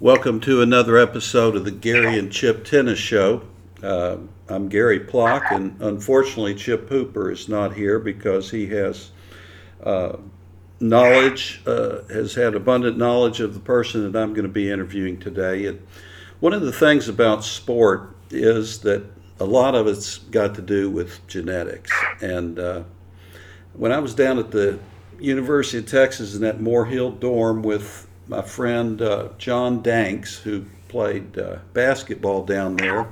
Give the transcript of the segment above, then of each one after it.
Welcome to another episode of the Gary and Chip Tennis Show. Uh, I'm Gary Plock, and unfortunately, Chip Hooper is not here because he has uh, knowledge, uh, has had abundant knowledge of the person that I'm going to be interviewing today. And one of the things about sport is that a lot of it's got to do with genetics. And uh, when I was down at the University of Texas in that Moore Hill dorm with my friend uh, John Danks, who played uh, basketball down there,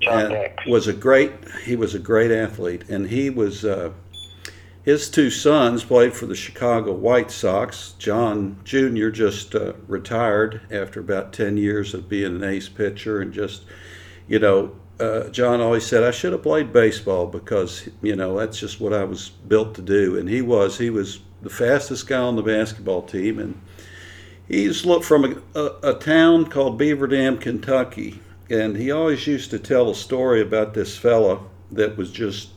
John and Danks. was a great. He was a great athlete, and he was. Uh, his two sons played for the Chicago White Sox. John Jr. just uh, retired after about ten years of being an ace pitcher, and just, you know, uh, John always said I should have played baseball because you know that's just what I was built to do, and he was. He was the fastest guy on the basketball team, and he's from a, a, a town called Beaver Dam, Kentucky, and he always used to tell a story about this fella that was just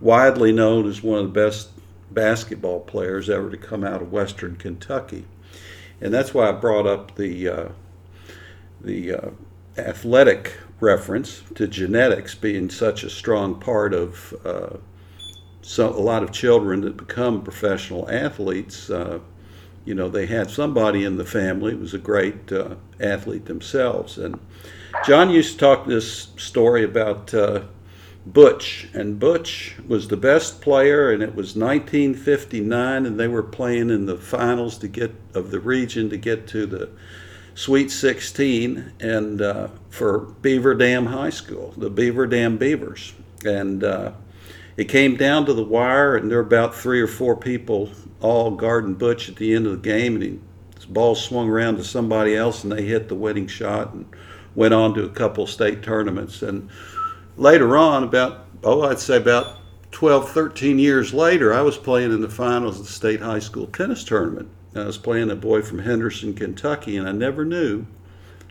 widely known as one of the best basketball players ever to come out of Western Kentucky, and that's why I brought up the uh, the uh, athletic reference to genetics being such a strong part of uh, so a lot of children that become professional athletes. You know, they had somebody in the family who was a great uh, athlete themselves. And John used to talk this story about uh, Butch, and Butch was the best player, and it was 1959, and they were playing in the finals to get of the region to get to the Sweet 16, and uh, for Beaver Dam High School, the Beaver Dam Beavers, and uh, it came down to the wire, and there were about three or four people all guarding Butch at the end of the game, and he, his ball swung around to somebody else, and they hit the winning shot and went on to a couple state tournaments. And later on, about oh, I'd say about 12, 13 years later, I was playing in the finals of the state high school tennis tournament. I was playing a boy from Henderson, Kentucky, and I never knew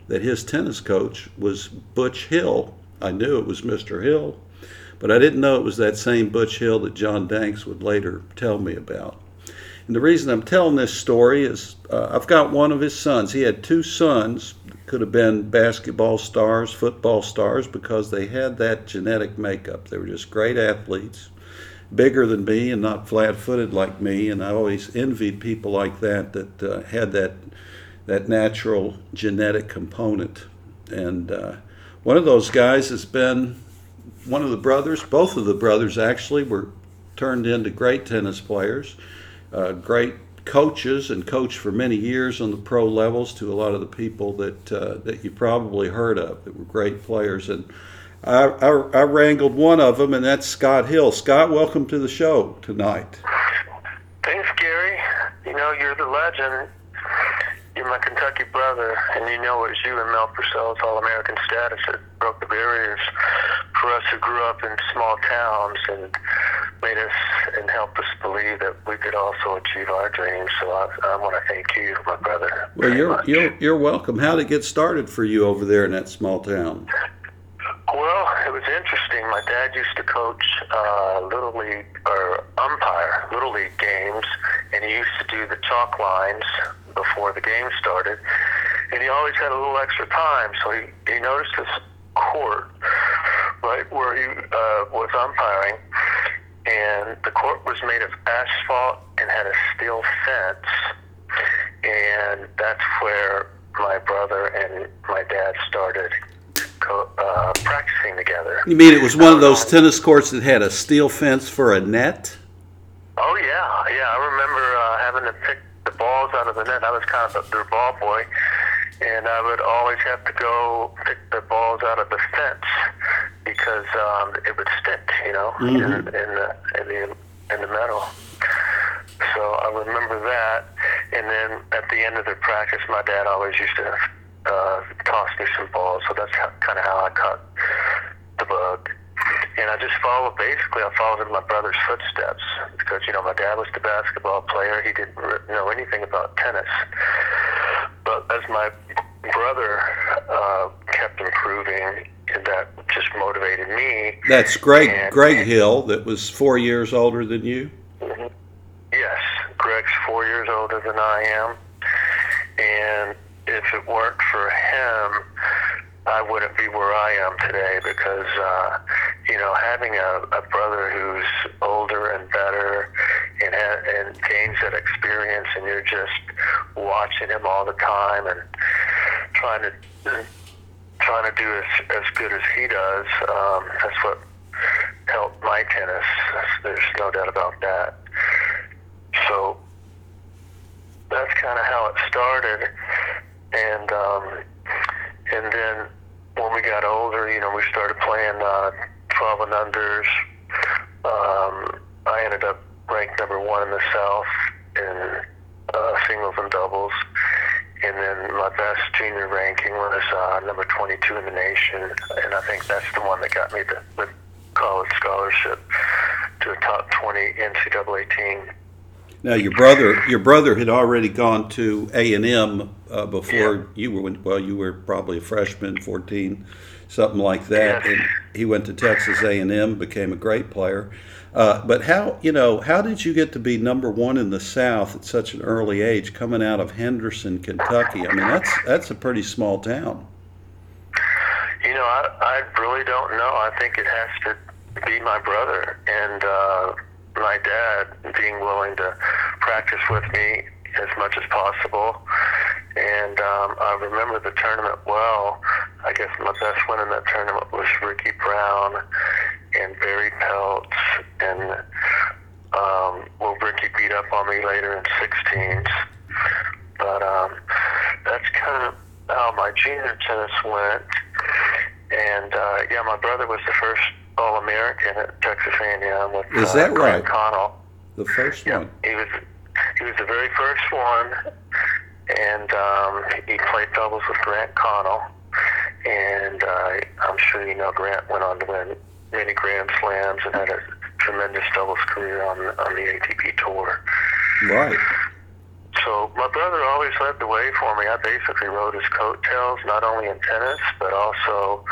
that his tennis coach was Butch Hill. I knew it was Mr. Hill, but I didn't know it was that same Butch Hill that John Danks would later tell me about. And the reason I'm telling this story is uh, I've got one of his sons. He had two sons, could have been basketball stars, football stars, because they had that genetic makeup. They were just great athletes, bigger than me and not flat footed like me. And I always envied people like that that uh, had that, that natural genetic component. And uh, one of those guys has been one of the brothers, both of the brothers actually were turned into great tennis players uh, great coaches and coached for many years on the pro levels to a lot of the people that uh, that you probably heard of that were great players. And I, I, I wrangled one of them, and that's Scott Hill. Scott, welcome to the show tonight. Thanks, Gary. You know, you're the legend. My Kentucky brother, and you know it was you and Mel Purcell's All American status that broke the barriers for us who grew up in small towns and made us and helped us believe that we could also achieve our dreams. So I, I want to thank you, my brother. Well, you're much. you're you're welcome. How did it get started for you over there in that small town? Well, it was interesting. My dad used to coach uh, little league or umpire little league games, and he used to do the chalk lines before the game started. And he always had a little extra time, so he, he noticed this court right where he uh, was umpiring, and the court was made of asphalt and had a steel fence, and that's where my brother and my dad started co- uh, practicing together. You mean it was one of those tennis courts that had a steel fence for a net? Oh yeah, yeah. I remember uh, having to pick the balls out of the net. I was kind of their ball boy, and I would always have to go pick the balls out of the fence because um, it would stick, you know, in, in the in the in the metal. So I remember that, and then at the end of the practice, my dad always used to uh, some balls. So that's kind of how I caught the bug. And I just followed, basically, I followed in my brother's footsteps because, you know, my dad was the basketball player. He didn't know anything about tennis. But as my brother uh, kept improving, and that just motivated me. That's Greg And- Greg Hill, that was four years older than you. Mhm. Yes, Greg's four years older than I am. And if it weren't for him, I wouldn't be where I am today because, uh, you know, having a, a brother who's older and better and, and gains that experience, and you're just watching him all the time and trying to trying to do as, as good as he does. Um, that's what helped my tennis. There's no doubt about that. So that's kind of how it started, and um, and then when we got older, you know, we started playing uh, 12 and unders. Um, I ended up ranked number one in the South in uh, singles and doubles. And then my best junior ranking was uh, number 22 in the nation. And I think that's the one that got me the, the college scholarship to a top 20 NCAA team. Now your brother, your brother had already gone to A and M uh, before Yeah. you were. Well, you were probably a freshman, fourteen, something like that. Yes. And he went to Texas A and M, became a great player. Uh, but how you know how did you get to be number one in the South at such an early age, coming out of Henderson, Kentucky? I mean, that's that's a pretty small town. You know, I, I really don't know. I think it has to be my brother and uh, my dad being willing to practice with me as much as possible. And um, I remember the tournament well. I guess my best win in that tournament was Ricky Brown and Barry Peltz. And um, well, Ricky beat up on me later in 16s. But um, that's kind of how my junior tennis went. And uh, yeah, my brother was the first All-American at Texas A&M with Is uh, that Grant right? Connell. The first Yeah, one. he was he was the very first one, and um, he played doubles with Grant Connell. And uh, I'm sure you know Grant went on to win many Grand Slams and had a tremendous doubles career on on the ATP tour. Right. So my brother always led the way for me. I basically rode his coattails, not only in tennis but also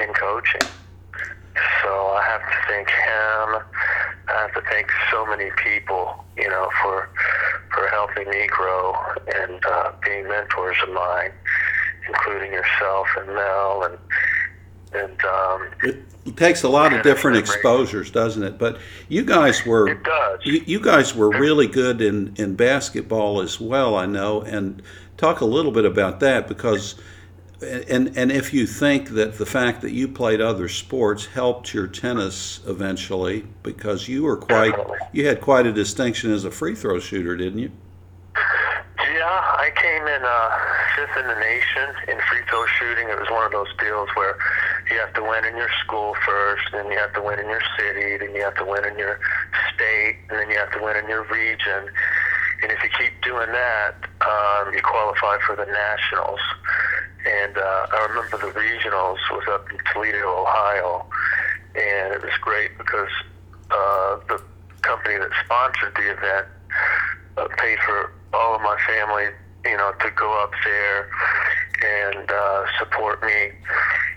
in coaching. So I have to thank him. I have to thank so many people, you know, for for helping me grow and uh, being mentors of mine, including yourself and Mel and and um, It takes a lot of different exposures, doesn't it? But you guys were it does. you, you guys were really good in, in basketball as well, I know, and talk a little bit about that because and and if you think that the fact that you played other sports helped your tennis eventually because you were quite you had quite a distinction as a free throw shooter, didn't you? Yeah, I came in uh, fifth in the nation in free throw shooting. It was one of those deals where you have to win in your school first, then you have to win in your city, then you have to win in your state, and then you have to win in your region. And if you keep doing that, um, you qualify for the nationals. And uh, I remember the regionals was up in Toledo, Ohio, and it was great because uh, the company that sponsored the event uh, paid for all of my family, you know, to go up there and uh, support me.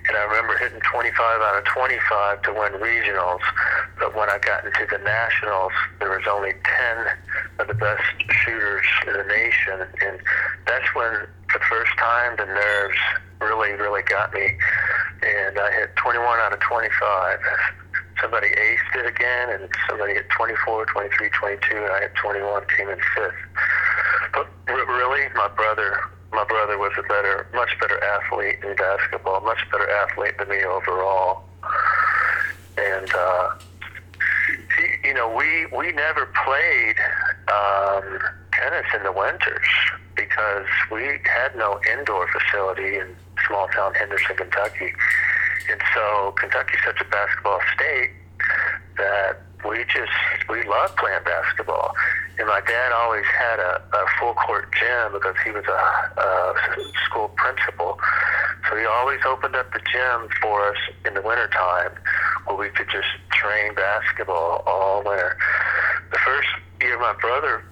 And I remember hitting 25 out of 25 to win regionals. But when I got into the nationals, there was only 10 of the best shooters in the nation. And that's when, the first time, the nerves really, really got me. And I hit 21 out of 25 somebody aced it again, and somebody hit 24, 23, 22, and I hit 21, came in fifth. Really, my brother, my brother was a better, much better athlete in basketball, much better athlete than me overall. And uh, he, you know, we we never played um, tennis in the winters because we had no indoor facility in small town Henderson, Kentucky. And so Kentucky's such a basketball state that we just we love playing basketball. And my dad always had a, a full court gym because he was a, a school principal. So he always opened up the gym for us in the wintertime where we could just train basketball all winter. The first year my brother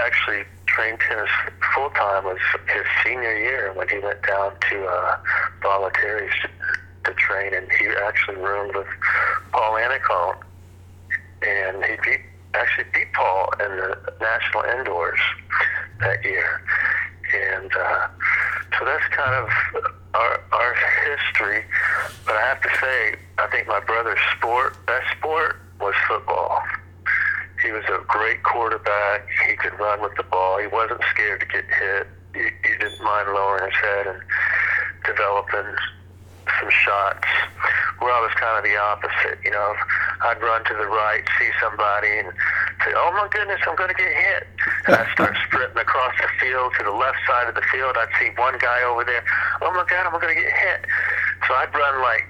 actually trained tennis full time was his senior year when he went down to uh, Bollettieri to train, and he actually roomed with Paul Annacone, and he beat actually beat Paul in the national indoors that year. And uh, so that's kind of our our history. But I have to say, I think my brother's sport, best sport, was football. He was a great quarterback. He could run with the ball. He wasn't scared to get hit. He, he didn't mind lowering his head and developing some shots. Where I was kind of the opposite. You know, I'd run to the right, see somebody, and say, "Oh my goodness, I'm going to get hit." And I'd start sprinting across the field to the left side of the field. I'd see one guy over there. Oh my God, I'm going to get hit. So I'd run like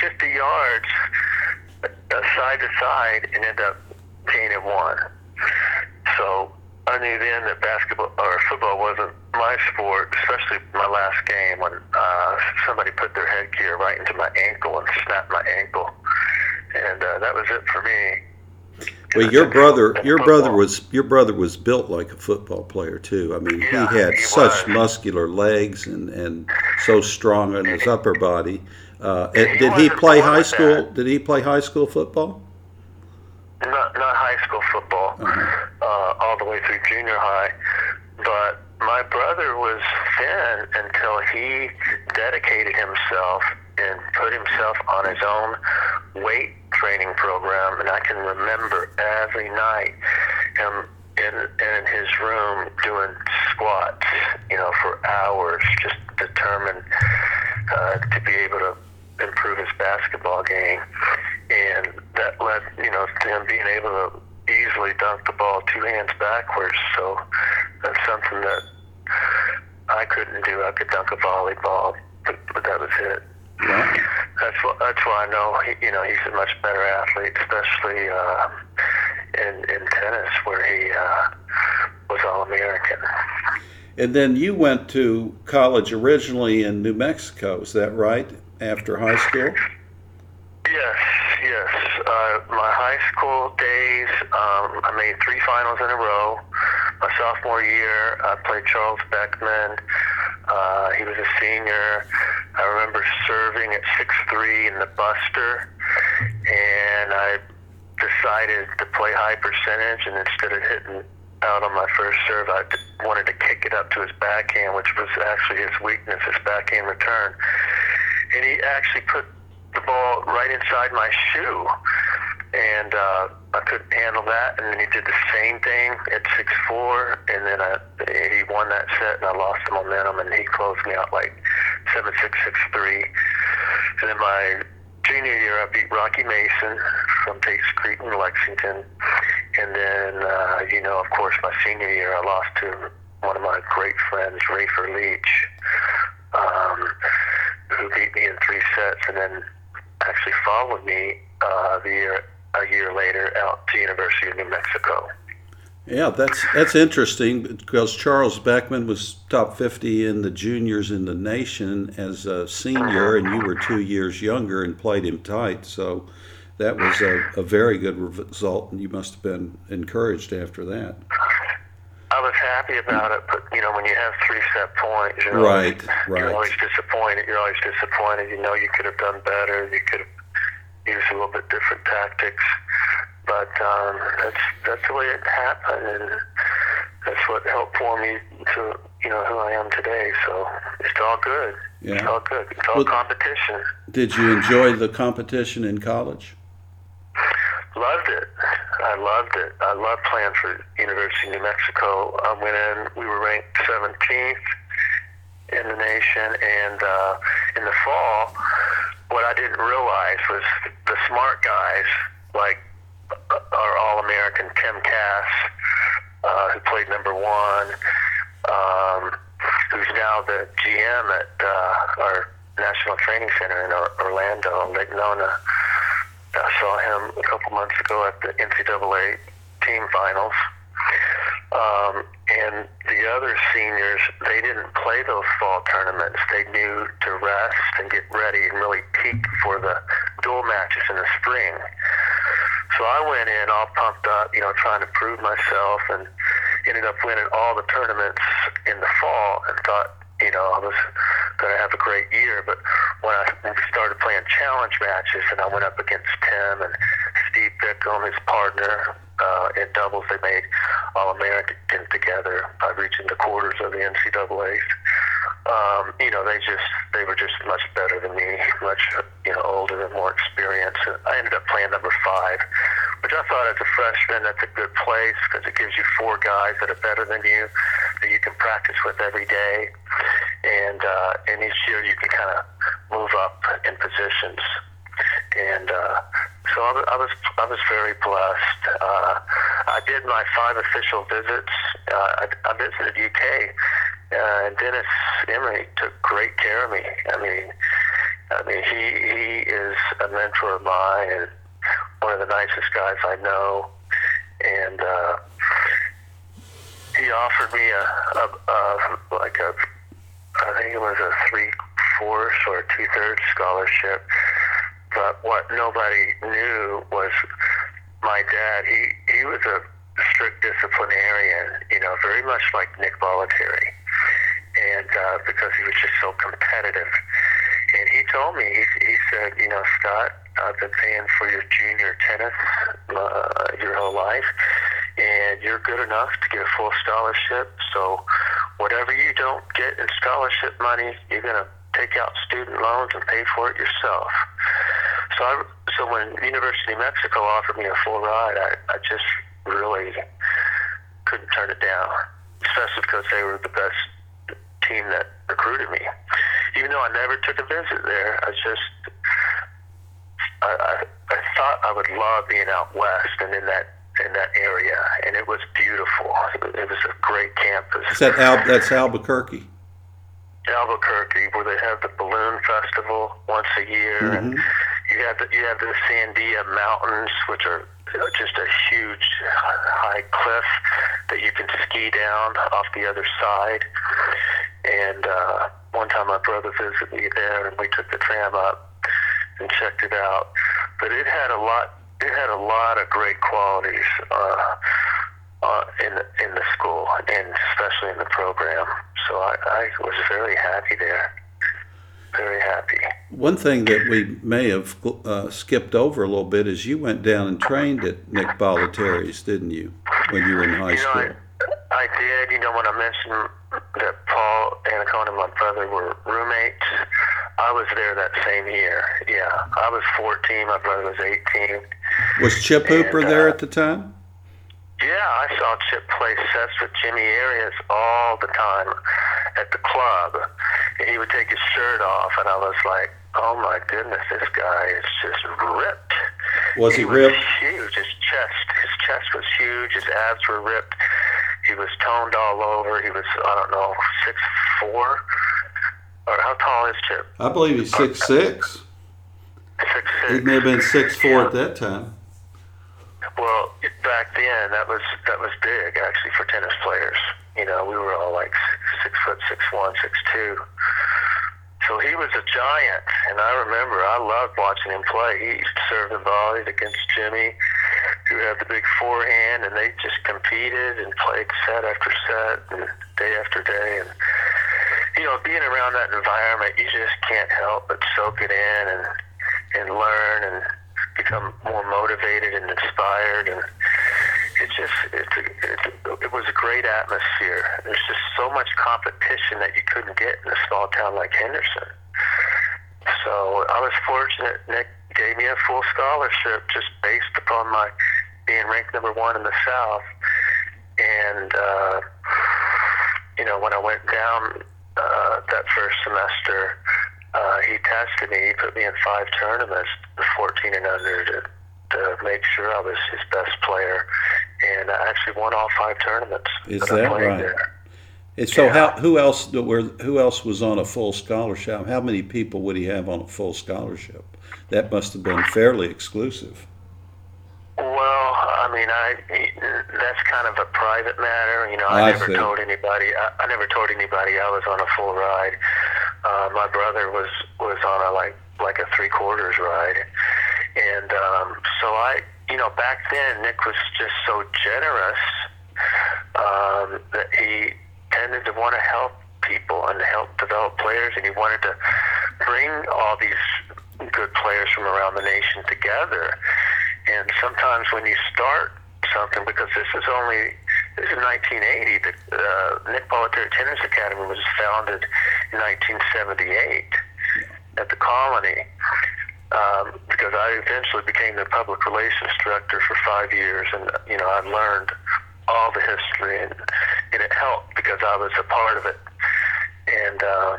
50 yards uh, side to side and end up gaining one. So I knew then that basketball or football wasn't my sport, especially my last game when uh, somebody put their headgear right into my ankle and snapped my ankle, and uh, that was it for me. Well, your brother, your brother was your brother was built like a football player too. I mean, Yeah, he had he such was. muscular legs and and so strong in his upper body. Uh, He did he play high school? that. Did he play high school football? Not not high school football, uh, all the way through junior high, but my brother was thin until he dedicated himself and put himself on his own weight training program. And I can remember every night him in in his room doing squats, you know, for hours, just determined uh, to be able to improve his basketball game, and that led, you know, to him being able to easily dunk the ball two hands backwards. So that's something that I couldn't do. I could dunk a volleyball, but, but that was it. That's why that's why I know he, you know he's a much better athlete, especially uh, in in tennis where he uh, was all American. And then you went to college originally in New Mexico. Is that right? After high school. Yes, yes. Uh, my high school days, um, I made three finals in a row. My sophomore year, I played Charles Beckman. Uh, he was a senior. I remember serving at six three in the Buster, and I decided to play high percentage, and instead of hitting out on my first serve, I wanted to kick it up to his backhand, which was actually his weakness, his backhand return. And he actually put the ball right inside my shoe, and uh, I couldn't handle that. And then he did the same thing at six four, and then I, he won that set, and I lost the momentum, and he closed me out like seven six six three. And then my junior year, I beat Rocky Mason from Tate's Creek in Lexington, and then uh, you know, of course, my senior year, I lost to one of my great friends, Rafer Leach. Um, who beat me in three sets and then actually followed me uh, the year a year later out to University of New Mexico. Yeah, that's that's interesting because Charles Beckman was top 50 in the juniors in the nation as a senior, and you were two years younger and played him tight. So that was a, a very good result, and you must have been encouraged after that. I was happy about it, but you know when you have three set points, you're Right, always, right. you're always disappointed. You're always disappointed. You know you could have done better. You could have used a little bit different tactics, but um, that's that's the way it happened, and that's what helped form me to you know who I am today. So it's all good. It's all good. It's all Well- competition. Did you enjoy the competition in college? Loved it. I loved it. I loved playing for University of New Mexico. I went in. We were ranked 17th in the nation, and uh, in the fall, what I didn't realize was the smart guys, like our All-American Tim Cass, uh, who played number one, um, who's now the GM at uh, our National Training Center in Orlando, Lake Nona. I saw him a couple months ago at the NCAA team finals. Um, and the other seniors, they didn't play those fall tournaments. They knew to rest and get ready and really peak for the dual matches in the spring. So I went in all pumped up, you know, trying to prove myself and ended up winning all the tournaments in the fall and thought, you know, I was going to have a great year. But when I started playing challenge matches and I went up against Tim and Steve Bickham, his partner, uh, in doubles, they made All American together by reaching the quarters of the NCAA's. um, you know, they just they were just much better than me, much you know older and more experienced. I ended up playing number five, which I thought as a freshman that's a good place because it gives you four guys that are better than you that you can practice with every day, and uh, and each year you can kind of move up in positions. And uh, so I, was- I was I was very blessed. Uh, I did my five official visits. Uh, I, I visited UK, uh, and Dennis Emery took great care of me. I mean, I mean he he is a mentor of mine and one of the nicest guys I know. And uh, he offered me a, a, a like a I think it was a three fourths or two thirds scholarship. But what nobody knew was my dad. He he was a strict disciplinarian, you know, very much like Nick Bollettieri, and uh, because he was just so competitive. And he told me, he, he said, you know, Scott, I've been paying for your junior tennis uh, your whole life, and you're good enough to get a full scholarship. So whatever you don't get in scholarship money, you're to take out student loans and pay for it yourself. So I, so when University of Mexico offered me a full ride, I, I just really couldn't turn it down, especially because they were the best team that recruited me. Even though I never took a visit there, I just I, I, I thought I would love being out west and in that in that area, and it was beautiful. It was a great campus. Is that Al, that's Albuquerque? Albuquerque, where they have the balloon festival once a year, and you have the, you have the Sandia Mountains, which are just a huge high cliff that you can ski down off the other side. And uh, one time, my brother visited me there, and we took the tram up and checked it out. But it had a lot. It had a lot of great qualities. Uh, uh, in the, in the school and especially in the program. So I, I was very happy there. Very happy. One thing that we may have uh, skipped over a little bit is you went down and trained at Nick Bollettieri's, didn't you, when you were in high You know, school? I, I did. You know, when I mentioned that Paul Annacone and my brother were roommates, I was there that same year. Yeah, I was 14. My brother was 18. Was Chip Hooper And, there uh, at the time? Yeah, I saw Chip play sets with Jimmy Arias all the time at the club. And he would take his shirt off, and I was like, oh my goodness, this guy is just ripped. Was he he ripped? was huge. His chest, his chest was huge. His abs were ripped. He was toned all over. He was, I don't know, six four. Or how tall is Chip? I believe he's six six. Six He six. may have been six four at that time. Well, back then that was that was big actually for tennis players. You know, we were all like six foot, six one, six two. So he was a giant, and I remember I loved watching him play. He used to serve the volleys against Jimmy, who had the big forehand, and they just competed and played set after set and day after day. And you know, being around that environment, you just can't help but soak it in and and learn and become more motivated and inspired and it just it's a, it was a great atmosphere there's just so much competition that you couldn't get in a small town like henderson so i was fortunate nick gave me a full scholarship just based upon my being ranked number one in the south and uh you know when i went down uh that first semester uh, he tested me. He put me in five tournaments, 14 and under, to, to make sure I was his best player. And I actually won all five tournaments. Is that played right? There. And so, Yeah. how who else that were who else was on a full scholarship? How many people would he have on a full scholarship? That must have been fairly exclusive. Well, I mean, I that's kind of a private matter. You know, I, I never see. told anybody. I, I never told anybody I was on a full ride. Uh, my brother was was on a like like a three quarters ride, and um, so I, you know, back then Nick was just so generous um, that he tended to want to help people and help develop players, and he wanted to bring all these good players from around the nation together. And sometimes when you start something, because this is only this is 1980, the uh, Nick Bollettieri Tennis Academy was founded in 1978 at the Colony. Um, because I eventually became the public relations director for five years, and you know I learned all the history, and, and it helped because I was a part of it. And um,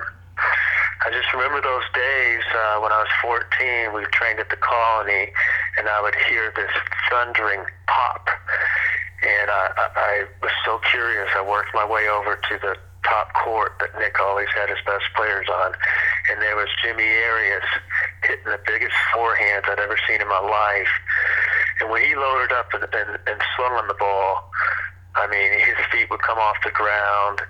I just remember those days uh, when I was 14. We trained at the colony, and I would hear this thundering pop, and I, I, I was so curious. I worked my way over to the top court that Nick always had his best players on, and there was Jimmy Arias hitting the biggest forehands I'd ever seen in my life. And when he loaded up and, and, and swung on the ball, I mean, his feet would come off the ground,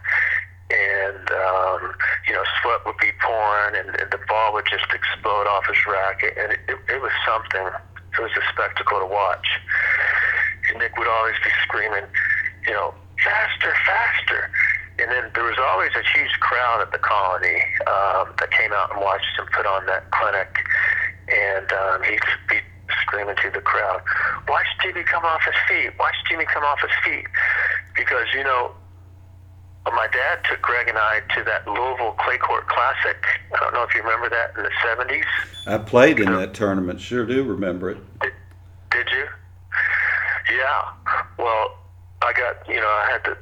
and um, you know, sweat would be pouring, and, and the ball would just explode off his racket, and it, it, it was something. It was a spectacle to watch. And Nick would always be screaming, you know, faster, faster. And then there was always a huge crowd at the colony um, that came out and watched him put on that clinic. And um, he'd be screaming to the crowd, watch Jimmy come off his feet, watch Jimmy come off his feet. Because, you know, my dad took Greg and I to that Louisville Clay Court Classic. I don't know if you remember that in the 70s. I played in that tournament, sure do remember it. Did, did you? Yeah. Well, I got, you know, I had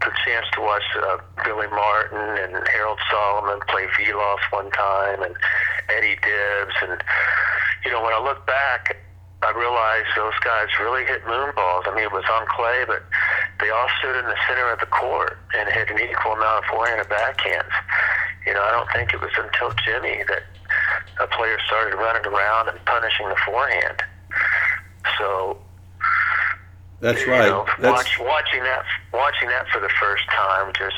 the, the chance to watch uh, Billy Martin and Harold Solomon play Vilas one time and Eddie Dibbs. And, you know, when I look back, I realized those guys really hit moon balls. I mean, it was on clay, but they all stood in the center of the court and hit an equal amount of forehand and backhands. You know, I don't think it was until Jimmy that a player started running around and punishing the forehand. So That's you right. know, That's, watch, watching that, watching that for the first time, just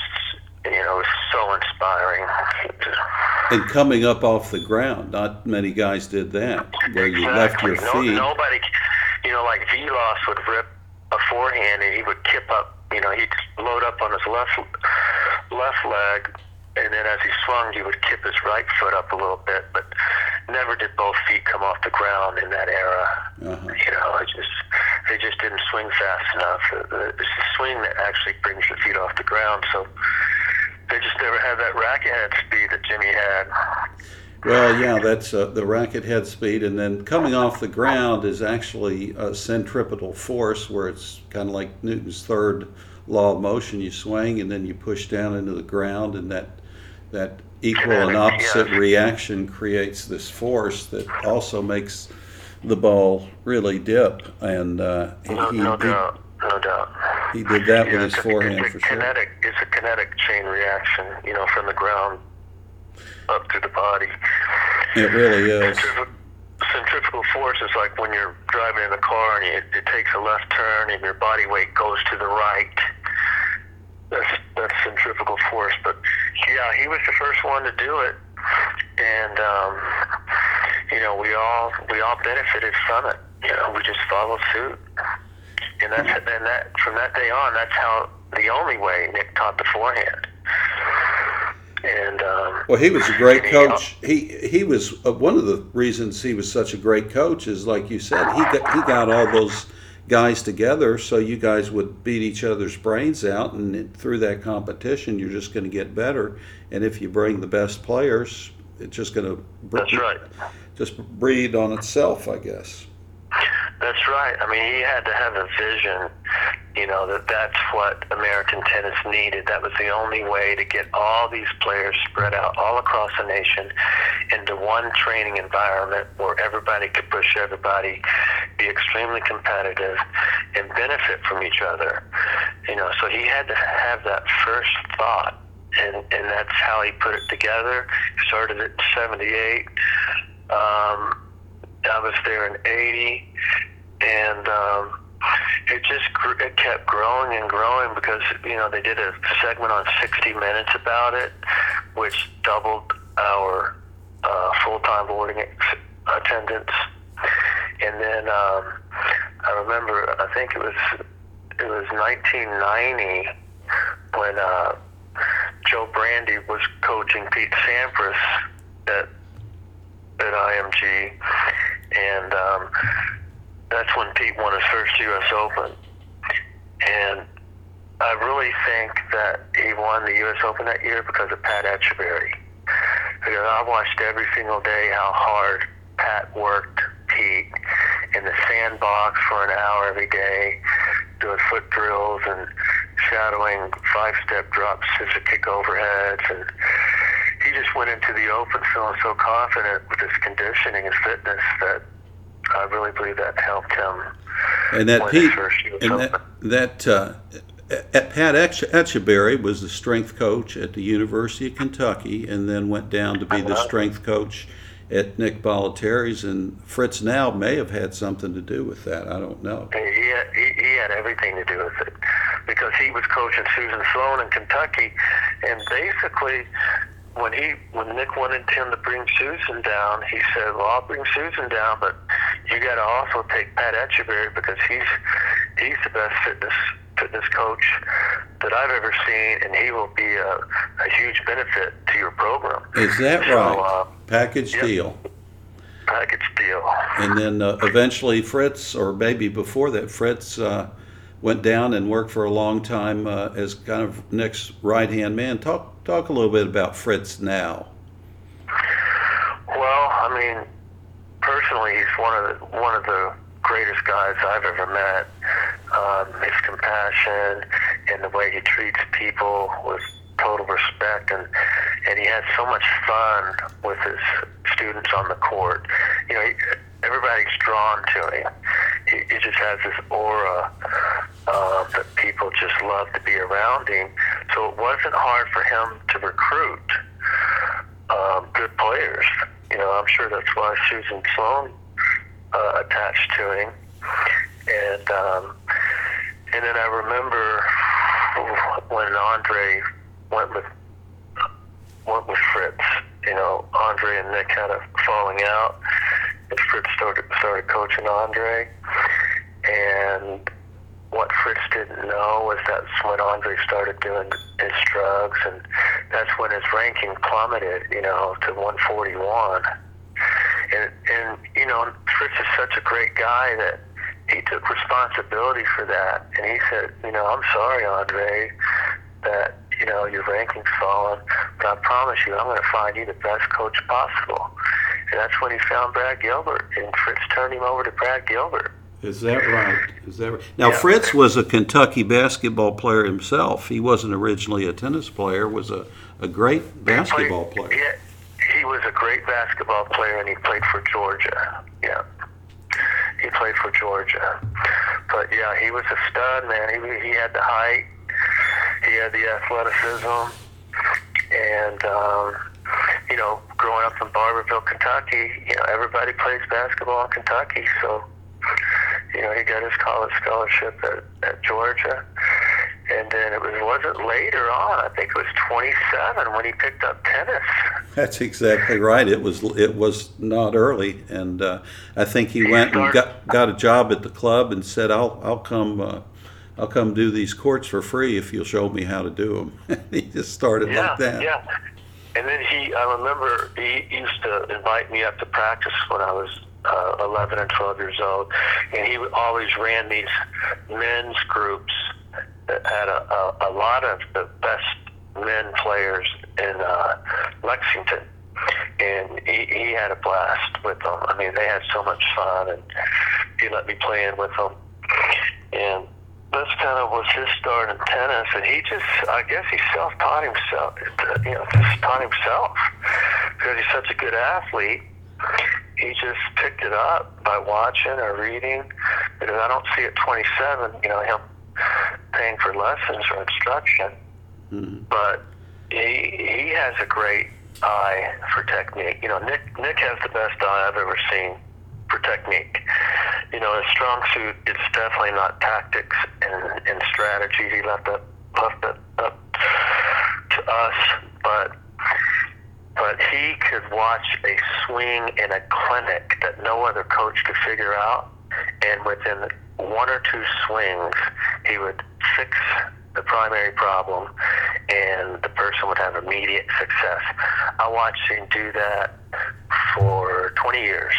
you know, was so inspiring. and coming up off the ground, not many guys did that, where you left your Exactly. feet. No, nobody, you know, like Vilas would rip a forehand and he would kip up. You know, he'd load up on his left left leg, and then as he swung, he would kip his right foot up a little bit. But never did both feet come off the ground in that era. Uh-huh. You know, it just they just didn't swing fast enough. Uh, It's the swing that actually brings your feet off the ground. So they just never had that racket head speed that Jimmy had. Well, yeah, that's uh, the racket head speed, and then coming off the ground is actually a centripetal force, where it's kind of like Newton's third law of motion. You swing, and then you push down into the ground, and that that equal and opposite reaction creates this force that also makes the ball really dip. And uh, he, No, he, no doubt, no doubt. he did that with his a- forehand it's a for sure. It's a kinetic chain reaction, you know, from the ground up to the body. It really is. Centrif- centrifugal force is like when you're driving in a car and it, it takes a left turn and your body weight goes to the right. That's that's centrifugal force. But yeah, he was the first one to do it, and um, you know we all we all benefited from it. You know, we just followed suit, and that's and that from that day on, that's how the only way Nick taught the forehand. And um, Well, he was a great coach. He he was uh, one of the reasons he was such a great coach is like you said he got he got all those guys together so you guys would beat each other's brains out and it, through that competition you're just going to get better and if you bring the best players it's just going to That's right. just breed on itself I guess. That's right. I mean, he had to have a vision, you know, that that's what American tennis needed. That was the only way to get all these players spread out all across the nation into one training environment where everybody could push everybody, be extremely competitive, and benefit from each other. You know, so he had to have that first thought. And, and that's how he put it together. He started at 78. Um, I was there in 80 and um, it just gr- it kept growing and growing because you know they did a segment on 60 Minutes about it, which doubled our uh, full-time boarding ex- attendance. And then um, I remember I think it was it was 1990 when uh, Joe Brandi was coaching Pete Sampras at at IMG, and um, that's when Pete won his first U.S. Open. And I really think that he won the U.S. Open that year because of Pat Etcheberry. Because I watched every single day how hard Pat worked Pete in the sandbox for an hour every day, doing foot drills and shadowing five-step drops, scissor kick overheads, and he just went into the open feeling so confident with his conditioning and fitness that I really believe that helped him. And that Pete, his first US and that, that uh, Pat Etch- Etcheberry was the strength coach at the University of Kentucky, and then went down to be the Uh-huh. strength coach at Nick Bollettieri's. And Fritz Nau may have had something to do with that. I don't know. He had, he, he had everything to do with it because he was coaching Susan Sloane in Kentucky, and basically, when he when Nick wanted him to bring Susan down, he said, "Well, I'll bring Susan down, but you got to also take Pat Etcheberry because he's he's the best fitness fitness coach that I've ever seen, and he will be a, a huge benefit to your program." Is that So, right? uh, Package yep. deal. package deal. And then uh, eventually Fritz, or maybe before that, Fritz uh, went down and worked for a long time uh, as kind of Nick's right hand man. Talk talk a little bit about Fritz Nau. Well, I mean, personally, he's one of the one of the greatest guys I've ever met. Um, his compassion and the way he treats people with total respect, and and he had so much fun with his students on the court. You know, he, everybody's drawn to him. He, he just has this aura uh, that people just love to be around him. So it wasn't hard for him to recruit um, good players. You know, I'm sure that's why Susan Sloane uh, attached to him. And um, and then I remember when Andre went with went with Fritz. You know, Andre and Nick had a falling out, and Fritz started started coaching Andre. And what Fritz didn't know was that's when Andre started doing his drugs, and that's when his ranking plummeted, you know, to 141. And, and you know, Fritz is such a great guy that he took responsibility for that. And he said, you know, I'm sorry, Andre, that, you know, your ranking's fallen, but I promise you, I'm going to find you the best coach possible. And that's when he found Brad Gilbert, and Fritz turned him over to Brad Gilbert. Is that right? Is that right? Now Yeah. Fritz was a Kentucky basketball player himself. He wasn't originally a tennis player. Was a, a great basketball Played- player. Yeah, he was a great basketball player, and he played for Georgia. Yeah, he played for Georgia. But yeah, he was a stud, man. He he had the height, he had the athleticism, and um, you know, growing up in Barbourville, Kentucky, you know, everybody plays basketball in Kentucky, so you know, he got his college scholarship at, at Georgia. And then it was wasn't later on. I think it was 27 when he picked up tennis. That's exactly right. It was it was not early, and uh, I think he went and got got a job at the club and said, "I'll I'll come uh, I'll come do these courts for free if you'll show me how to do them." he just started Yeah, like that. yeah. And then he, I remember he used to invite me up to practice when I was uh, 11 and 12 years old, and he always ran these men's groups that had a, a, a lot of the best men players in uh, Lexington. And he, he had a blast with them. I mean, they had so much fun, and he let me play in with them. And that's kind of was his start in tennis, and he just, I guess he self-taught himself, you know, just taught himself because he's such a good athlete. He just picked it up by watching or reading. Because I don't see at 27, you know, him paying for lessons or instruction, Mhm. but he he has a great eye for technique. You know, Nick Nick has the best eye I've ever seen for technique. You know, his strong suit it's definitely not tactics and, and strategy. He left that left that up to us, but but he could watch a swing in a clinic that no other coach could figure out, and within one or two swings, he would fix the primary problem, and the person would have immediate success. I watched him do that for 20 years,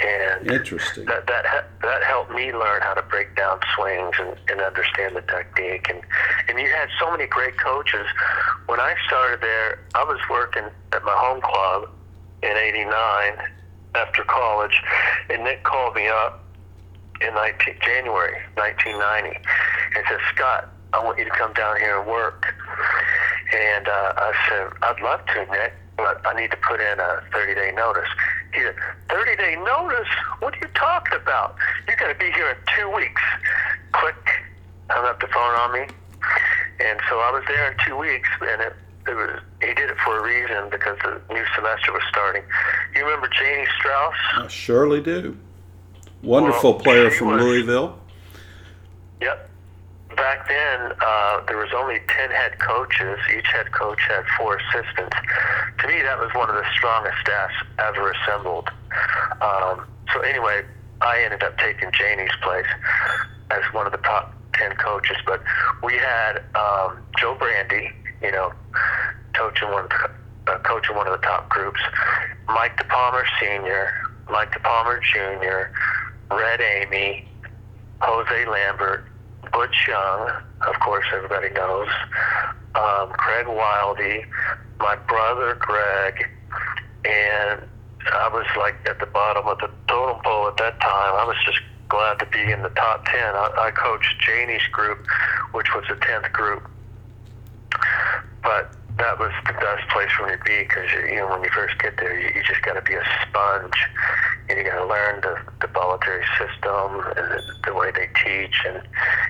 and Interesting. that that that helped me learn how to break down swings and, and understand the technique. And and you had so many great coaches. When I started there, I was working at my home club in '89 after college, and Nick called me up in 19, January 1990 and said, Scott, I want you to come down here and work. And uh, I said, I'd love to, Nick, but I need to put in a 30 day notice. He said, 30 day notice? What are you talking about? You're going to be here in two weeks. Click, hung up the phone on me. And so I was there in two weeks, and it, it was he did it for a reason because the new semester was starting. You remember Janie Strauss? I surely do. Wonderful Well, player from was- Louisville. Yep. Back then, uh, there was only 10 head coaches. Each head coach had four assistants. To me, that was one of the strongest staffs ever assembled. Um, so anyway, I ended up taking Janie's place as one of the top 10 coaches. But we had um, Joe Brandi, you know, coaching one of the, uh, coaching one of the top groups. Mike DePalmer Sr., Mike DePalmer Jr., Red Amy, Jose Lambert, Butch Young, of course, everybody knows, um, Craig Wildy, my brother Greg, and I was like at the bottom of the totem pole at that time. I was just glad to be in the top 10. I, I coached Janie's group, which was the 10th group. But that was the best place for me to be because, you know, when you first get there, you, you just got to be a sponge and you got to learn the, the Bollettieri system and the, the way they teach. And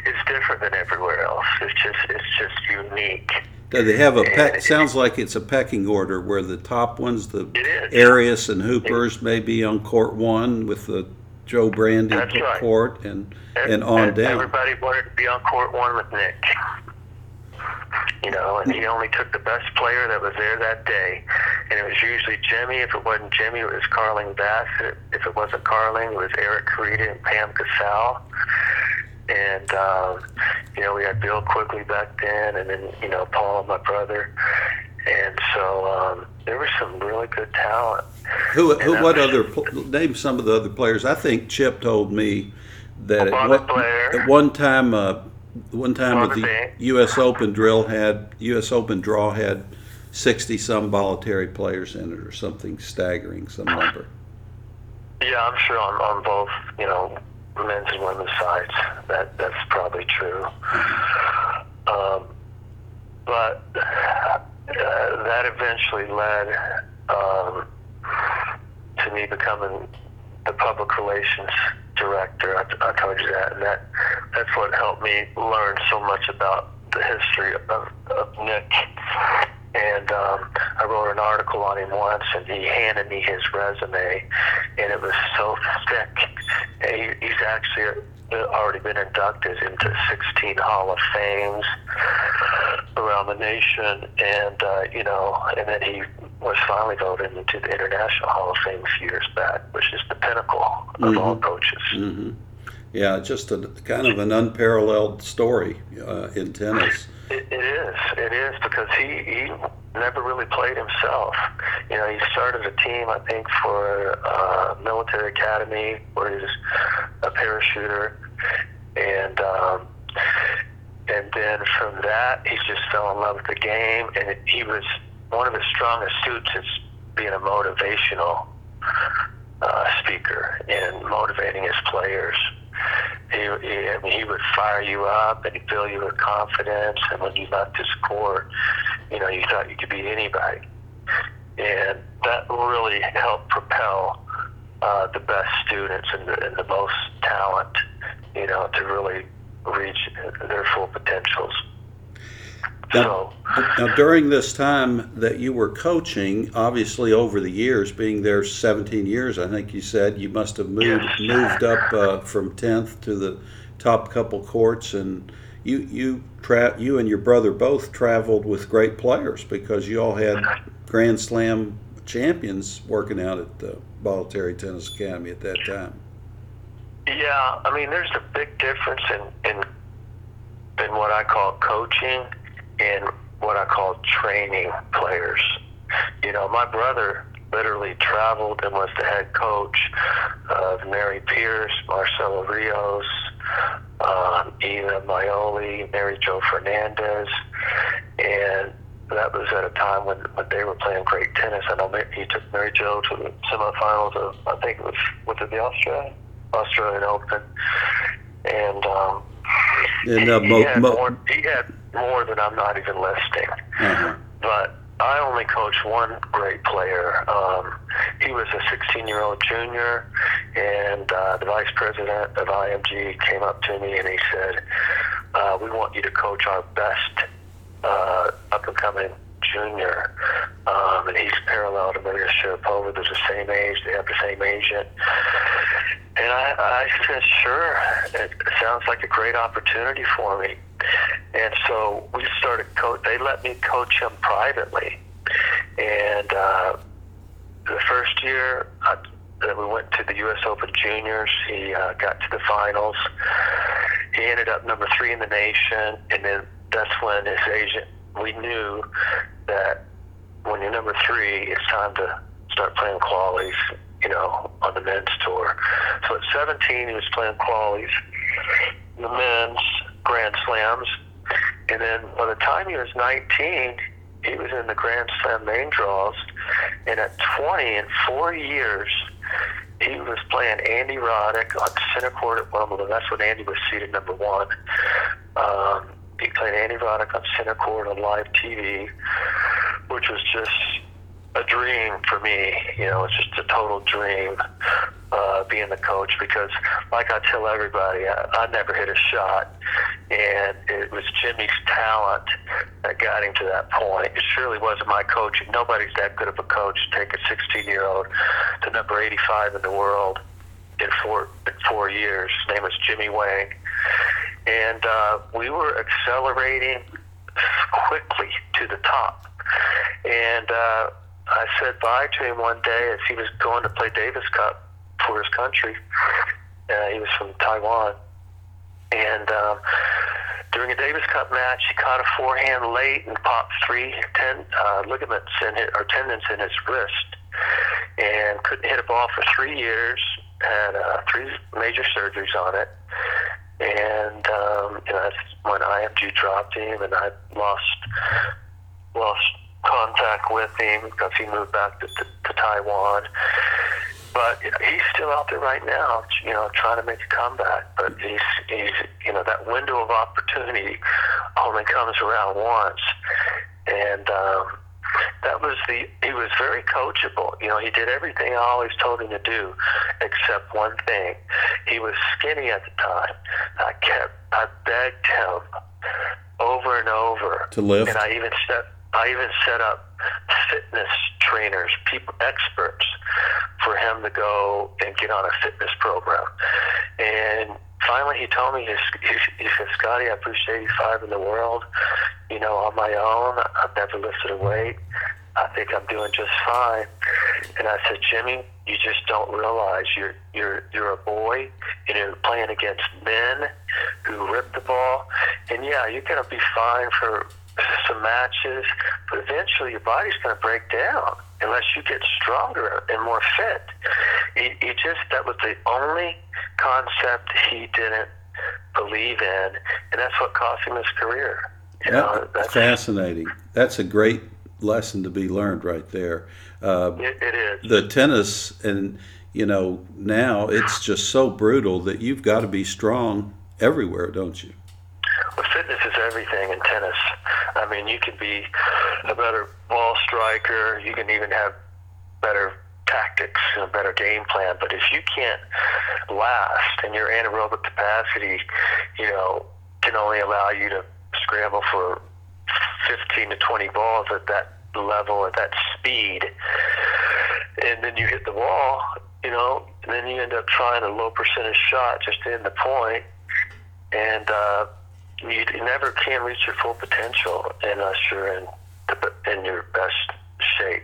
it's different than everywhere else. It's just, it's just unique. Do they have a And peck? it- Sounds like it's a pecking order where the top ones, the It. Arias and Hoopers, may be on court one with the Joe Brandi That's right. court, and and on down. Everybody wanted to be on court one with Nick. You know, and he only took the best player that was there that day. And it was usually Jimmy. If it wasn't Jimmy, it was Carling Bassett. If it wasn't Carling, it was Eric Carita and Pam Casale. And, um, you know, we had Bill Quigley back then, and then, you know, Paul, my brother. And so um, there was some really good talent. Who, who what was- other name some of the other players? I think Chip told me that at one, at one time, uh, one time with the U.S. Open drill had U.S. Open draw had sixty some Bollettieri players in it or something staggering, some number. Yeah, I'm sure on, on both, you know, men's and women's sides. That that's probably true. Um, but uh, that eventually led um, to me becoming the public relations director. I, I told you that, and that that's what helped me learn so much about the history of, of Nick. And um, I wrote an article on him once, and he handed me his resume, and it was so thick. And he, he's actually uh, already been inducted into 16 Hall of Fames around the nation, and uh, you know, and then he was finally voted into the International Hall of Fame a few years back, which is the pinnacle of all coaches. hmm Yeah, just a kind of an unparalleled story uh, in tennis. It, is. It is because he he never really played himself. You know, he started a team, I think, for uh, military academy where he was a parachuter, and um, and then from that he just fell in love with the game, and it, he was one of his strongest suits is being a motivational uh, speaker and motivating his players. He, he, I mean, he would fire you up and fill you with confidence. And when you left his court, you know, you thought you could beat anybody. And that really helped propel uh, the best students and the, and the most talent, you know, to really reach their full potentials. Now, now, during this time that you were coaching, obviously over the years, being there 17 years, I think you said you must have moved Yes. moved up uh, from 10th to the top couple courts, and you you tra- you and your brother both traveled with great players because you all had Grand Slam champions working out at the Bollettieri Tennis Academy at that time. Yeah, I mean, there's a big difference in in in what I call coaching and what I call training players. You know, my brother literally traveled and was the head coach of Mary Pierce, Marcelo Rios, um, Iva Majoli, Mary Jo Fernandez, and that was at a time when, when they were playing great tennis. And I know he took Mary Jo to the semifinals of, I think it was, was it the Australian, Australian Open? And, um, and, he, uh, mo- had mo- more, he had more than I'm not even listing. Uh-huh. But I only coached one great player. Um, he was a 16 year old junior, and uh, the vice president of IMG came up to me and he said, uh, We want you to coach our best uh, up and coming junior. Um, and he's parallel to Maria Sharapova. They're the same age, they have the same agent. And I, I said, Sure, it sounds like a great opportunity for me. And so we started coach. They let me coach him privately. And uh, the first year uh, that we went to the U.S. Open Juniors, he uh, got to the finals. He ended up number three in the nation, and then that's when his agent. We knew that when you're number three, it's time to start playing qualies. You know, on the men's tour. So at 17, he was playing qualies, the men's Grand Slams. And then by the time he was 19, he was in the Grand Slam main draws. And at 20, in four years, he was playing Andy Roddick on center court at Wimbledon. That's when Andy was seated number one. Um, he played Andy Roddick on center court on live TV, which was just a dream for me. You know, it's just a total dream uh, being the coach because, like I tell everybody, I, I never hit a shot, and it was Jimmy's talent that got him to that point. It surely wasn't my coaching. Nobody's that good of a coach to take a 16-year-old to number 85 in the world in four in four years. His name was Jimmy Wang, and uh, we were accelerating quickly to the top, and. Uh, I said bye to him one day as he was going to play Davis Cup for his country. Uh, he was from Taiwan. And um, during a Davis Cup match, he caught a forehand late and popped three ten, uh, ligaments in his, or tendons in his wrist and couldn't hit a ball for three years, had uh, three major surgeries on it. And um, know, that's when IMG dropped him, and I lost lost contact with him because he moved back to, to, to Taiwan. But he's still out there right now, you know, trying to make a comeback. But he's, he's, you know, that window of opportunity only comes around once, and um, that was the. He was very coachable. You know, he did everything I always told him to do, except one thing. He was skinny at the time. I kept, I begged him over and over To lift? and I even set I even set up fitness trainers, people experts, for him to go and get on a fitness program. And finally, he told me, he, said, Scotty, I pushed 85 in the world, you know, on my own. I've never lifted a weight. I think I'm doing just fine. And I said, Jimmy, you just don't realize you're you're you're a boy and you're playing against men who rip the ball. And yeah, you're gonna be fine for some matches, but eventually your body's gonna break down unless you get stronger and more fit. He, he just that was the only concept he didn't believe in, and that's what cost him his career. You know, that's fascinating. That's a great lesson to be learned right there. Uh, it, it is. the tennis, and you know, now it's just so brutal that you've got to be strong everywhere, don't you? Well, fitness is everything in tennis. I mean, you can be a better ball striker. You can even have better tactics and a better game plan. But if you can't last and your anaerobic capacity, you know, can only allow you to scramble for 15 to 20 balls at that level, at that speed, and then you hit the wall, you know, and then you end up trying a low percentage shot just to end the point, and uh, you, never can reach your full potential unless you're in the, in your best shape.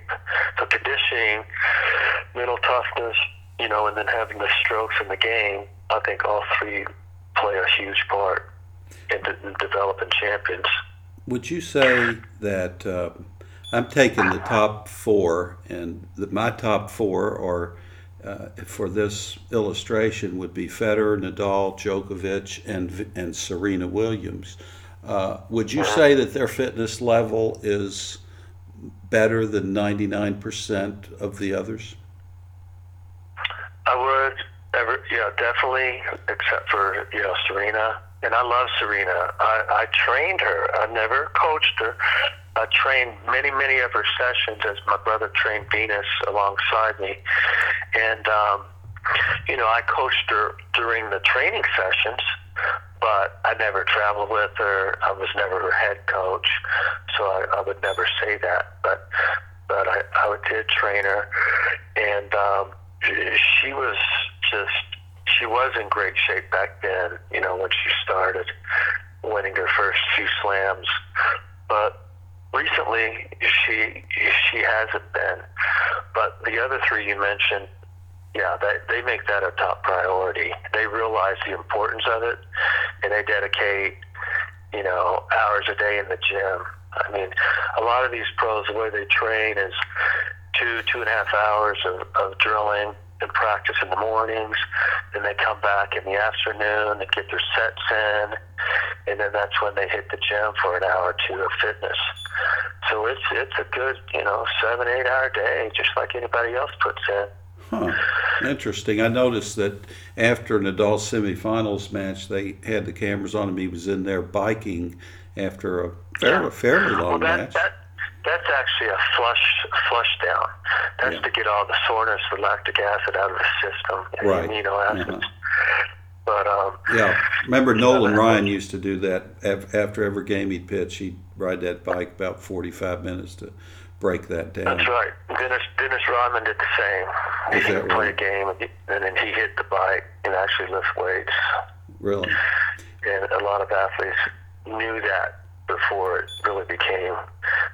So conditioning, mental toughness, you know, and then having the strokes in the game, I think all three play a huge part in, de- in developing champions. Would you say that? Uh, I'm taking the top four, and the, my top four are uh, for this illustration would be Federer, Nadal, Djokovic, and and Serena Williams. Uh, would you say that their fitness level is better than 99% of the others? I would, ever, yeah, definitely, except for you know Serena, and I love Serena. I, I trained her. I never coached her. I trained many, many of her sessions as my brother trained Venus alongside me, and um, you know I coached her during the training sessions but I never traveled with her. I was never her head coach, so I, I would never say that. But but I, I did train her, and um, she was just she was in great shape back then. You know when she started winning her first few slams, but recently she she hasn't been. But the other three you mentioned, yeah, they, they make that a top priority. They realize the importance of it, and they dedicate, you know, hours a day in the gym. I mean, a lot of these pros, the way they train is two, two and a half hours of, of drilling and practice in the mornings. Then they come back in the afternoon and get their sets in, and then that's when they hit the gym for an hour or two of fitness. So it's it's a good, you know, seven eight hour day, just like anybody else puts in. Huh. Interesting. I noticed that after a Nadal semifinals match, they had the cameras on him. He was in there biking after a fairly, yeah. fairly long well, that, match. That, that's actually a flush flush down. That's yeah. to get all the soreness, the lactic acid out of the system, and right. amino acids. Uh-huh. But um, yeah, remember Nolan Ryan used to do that after every game he'd pitch. He'd ride that bike about forty-five minutes to break that down. That's right. Dennis Dennis Rodman did the same. Is he that play right? a game and then he hit the bike and actually lift weights. Really? And a lot of athletes knew that before it really became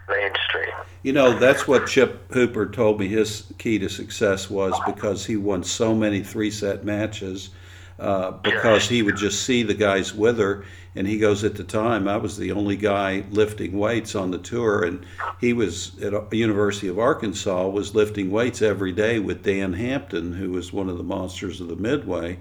mainstream. You know, that's what Chip Hooper told me his key to success was because he won so many three set matches uh, because he would just see the guys wither. And he goes, at the time, I was the only guy lifting weights on the tour, and he was at University of Arkansas was lifting weights every day with Dan Hampton, who was one of the monsters of the Midway,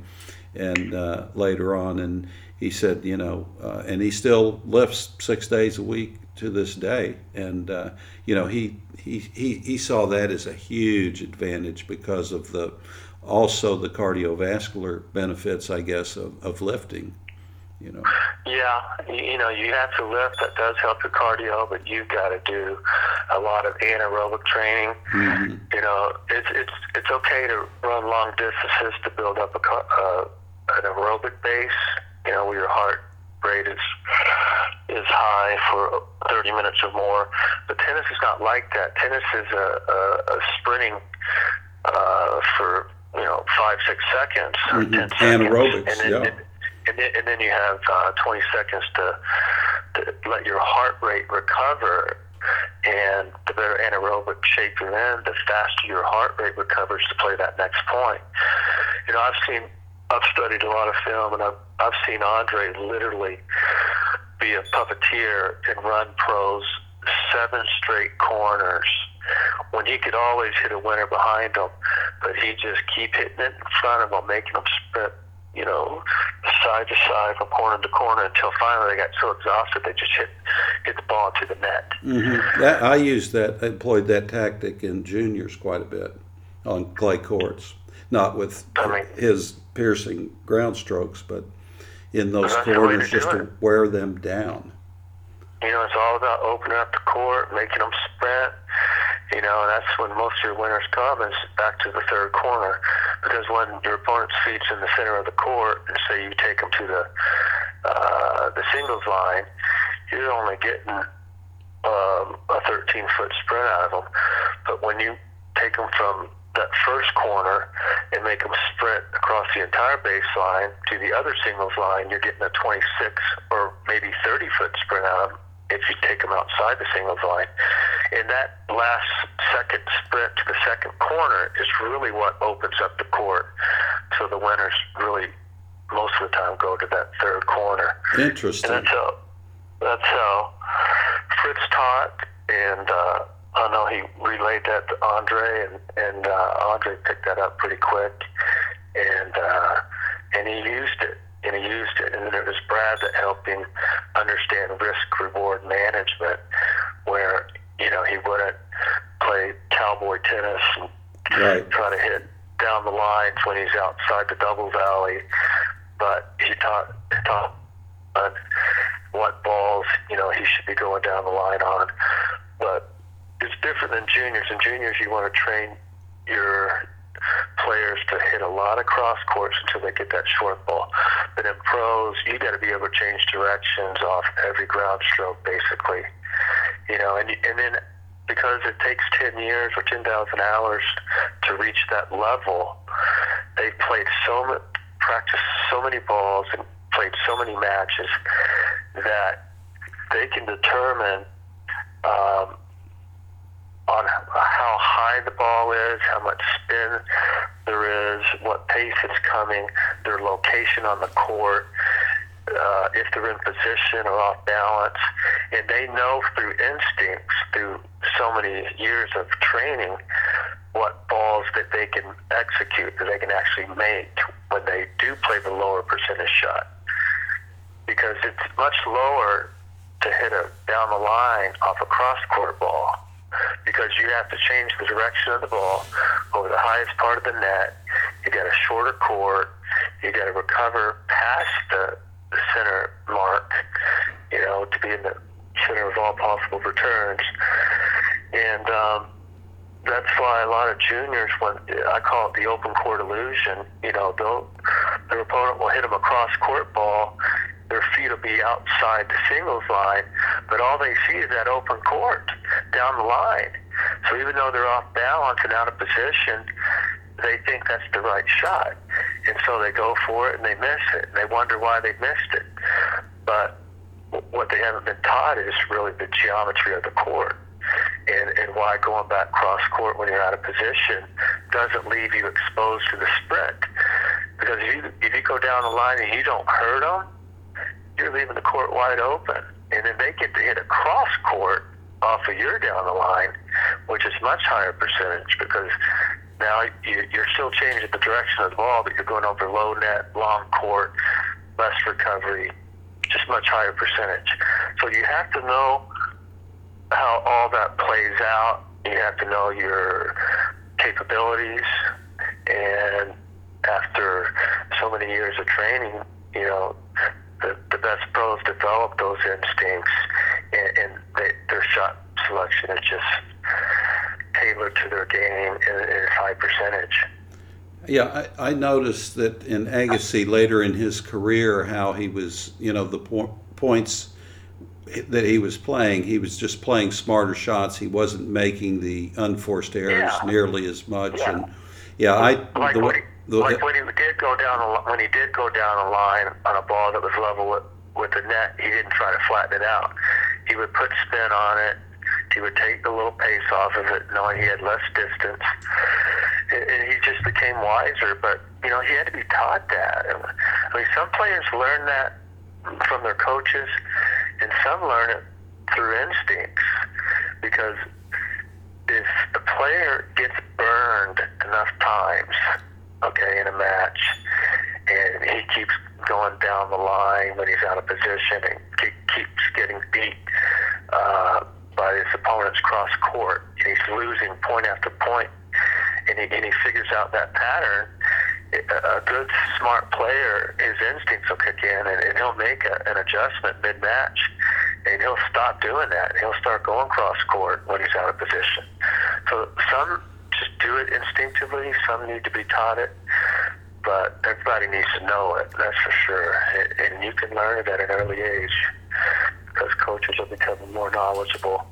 and uh, later on, and he said, you know, uh, and he still lifts six days a week to this day, and uh, you know, he he he he saw that as a huge advantage because of the also the cardiovascular benefits, I guess, of, of lifting. You know. Yeah, you know, you have to lift. That does help your cardio, but you've got to do a lot of anaerobic training. Mm-hmm. You know, it's it's it's okay to run long distances to build up a uh, an aerobic base. You know, where your heart rate is is high for 30 minutes or more. But tennis is not like that. Tennis is a, a, a sprinting uh, for you know five six seconds or mm-hmm. ten seconds, Anaerobics, and then, yeah. and, and then and then you have uh, 20 seconds to to let your heart rate recover. And the better anaerobic shape you're in, the faster your heart rate recovers to play that next point. You know, I've seen, I've studied a lot of film, and I've I've seen Andre literally be a puppeteer and run pros seven straight corners when he could always hit a winner behind him, but he just keep hitting it in front of him, making them sprint, you know, side to side from corner to corner until finally they got so exhausted they just hit hit the ball into the net. Mm-hmm. That, I used that, employed that tactic in juniors quite a bit on clay courts, not with I mean, his piercing ground strokes, but in those That's the way corners just to wear them down. You know, it's all about opening up the court, making them sprint. You know, and that's when most of your winners come is back to the third corner. Because when your opponent's feet's in the center of the court, and say you take them to the uh, the singles line, you're only getting um, a 13 foot sprint out of them. But when you take them from that first corner and make them sprint across the entire baseline to the other singles line, you're getting a 26 or maybe 30 foot sprint out of them if you take them outside the singles line. And that last second sprint to the second corner is really what opens up the court. So the winners really, most of the time, go to that third corner. And Interesting. that's how, that's how Fritz taught, and uh, I know he relayed that to Andre, and and uh, Andre picked that up pretty quick, and uh, and he used it, and he used it, and then it was Brad that helped him understand risk reward management, where you know he wouldn't play cowboy tennis and Right. try to hit down the lines when he's outside the doubles alley, but he taught he taught on what balls you know he should be going down the line on. But it's different than juniors. In juniors, you want to train your players to hit a lot of cross courts until they get that short ball. But in pros, you got to be able to change directions off every ground stroke, basically. You know, and and then because it takes 10 years or 10,000 hours to reach that level, they've played so much, practiced so many balls and played so many matches that they can determine um, on high the ball is, how much spin there is, what pace it's coming, their location on the court, uh, if they're in position or off balance. And they know through instincts, through so many years of training, what balls that they can execute, that they can actually make when they do play the lower percentage shot. Because it's much lower to hit a down the line off a cross court ball because you have to change the direction of the ball over the highest part of the net. You got a shorter court. You got to recover past the, the center mark, you know, to be in the center of all possible returns. And um, that's why a lot of juniors, when I call it the open court illusion, you know, they'll, their opponent will hit them a cross court ball. Their feet will be outside the singles line, but all they see is that open court down the line. So even though they're off balance and out of position, they think that's the right shot. And so they go for it and they miss it. And they wonder why they missed it. But what they haven't been taught is really the geometry of the court and, and why going back cross court when you're out of position doesn't leave you exposed to the sprint. Because if you, if you go down the line and you don't hurt them, you're leaving the court wide open. And then they get to hit a cross court off of your down the line, which is much higher percentage because now you, you're still changing the direction of the ball, but you're going over low net, long court, less recovery, just much higher percentage. So you have to know how all that plays out. You have to know your capabilities, and after so many years of training, you know, the, the best pros develop those instincts, and, and they, their shot selection is just tailored to their game and is high percentage. Yeah, I, I noticed that in Agassi later in his career, how he was, you know, the po- points that he was playing, he was just playing smarter shots. He wasn't making the unforced errors Yeah. nearly as much. Yeah. And yeah, I like the, he, the, like when he did go down a, when he did go down a line on a ball that was level with, with the net, he didn't try to flatten it out. He would put spin on it. He would take the little pace off of it, knowing he had less distance, and, and he just became wiser. But you know, he had to be taught that. I mean, some players learn that from their coaches, and some learn it through instincts because if the player gets burned enough times, okay, in a match, and he keeps going down the line when he's out of position and ke- keeps getting beat uh, by his opponent's cross court, and he's losing point after point, and he, and he figures out that pattern. A a good, smart player, his instincts will kick in, and, and he'll make a, an adjustment mid-match, and he'll stop doing that. He'll start going cross court when he's out of position. So some just do it instinctively. Some need to be taught it, but everybody needs to know it. That's for sure. And, you can learn it at an early age because coaches are becoming more knowledgeable,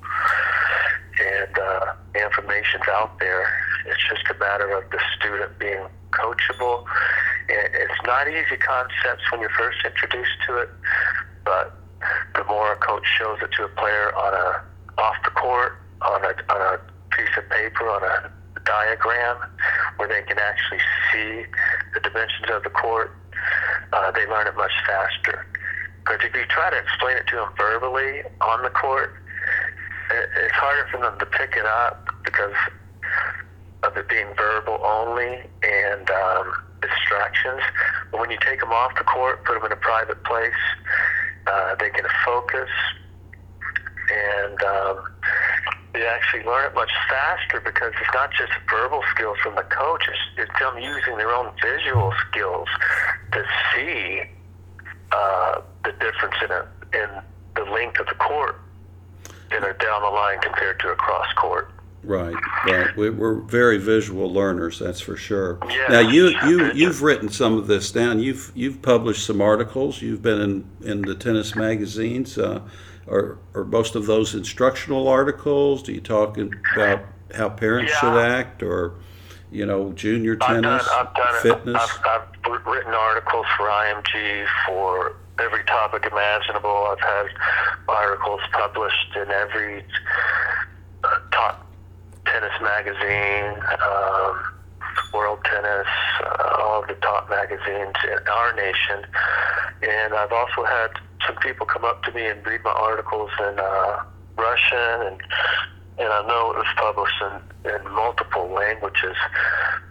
and uh, information's out there. It's just a matter of the student being coachable. It's not easy concepts when you're first introduced to it, but the more a coach shows it to a player on a off the court, on a on a piece of paper, on a diagram, where they can actually see the dimensions of the court, uh, they learn it much faster. Because if you try to explain it to them verbally on the court, it, it's harder for them to pick it up because of it being verbal only and um, distractions. But when you take them off the court, put them in a private place, uh, they can focus and um, they actually learn it much faster because it's not just verbal skills from the coach, it's, it's them using their own visual skills to see uh, the difference in, a, in the length of the court in a down the line compared to a cross court. Right, right. We, we're very visual learners, that's for sure. Yeah. Now you you you've written some of this down. You've you've published some articles. You've been in in the tennis magazines. Uh, are are most of those instructional articles? Do you talk about how parents Yeah. should act, or you know, junior I've done, tennis, I've done fitness? I've, I've written articles for IMG for every topic imaginable. I've had articles published in every uh, top tennis magazine, um, World Tennis, uh, all of the top magazines in our nation. And I've also had some people come up to me and read my articles in uh, Russian and and I know it was published in, in multiple languages.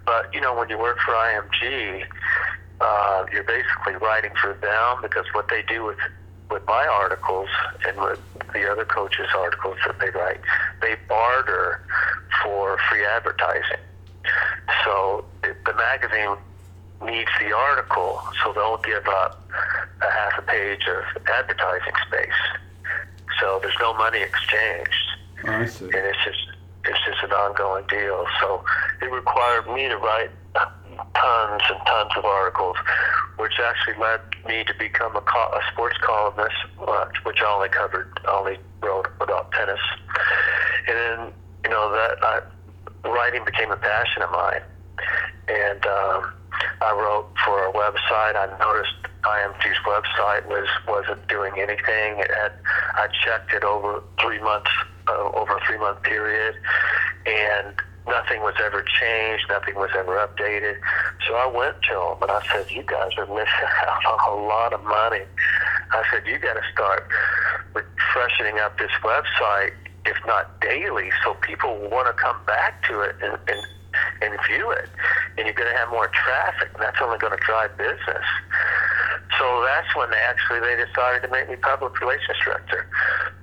But you know, when you work for IMG, uh, you're basically writing for them because what they do with with my articles and with the other coaches' articles that they write, they barter for free advertising. So the magazine needs the article, so they'll give up a half a page of advertising space. So there's no money exchanged I see. and it's just it's just an ongoing deal. So it required me to write tons and tons of articles, which actually led me to become a, co- a sports columnist, uh, which I only covered, only wrote about tennis, and then you know that I, writing became a passion of mine, and um, I wrote for a website. I noticed IMG's website was wasn't doing anything. It had I checked it over three months, uh, over a three month period, and nothing was ever changed. Nothing was ever updated. So I went to them and I said, "You guys are missing out on a lot of money." I said, "You got to start freshening up this website, if not daily, so people want to come back to it and." and and view it, and you're going to have more traffic, and that's only going to drive business. So that's when they actually they decided to make me public relations director.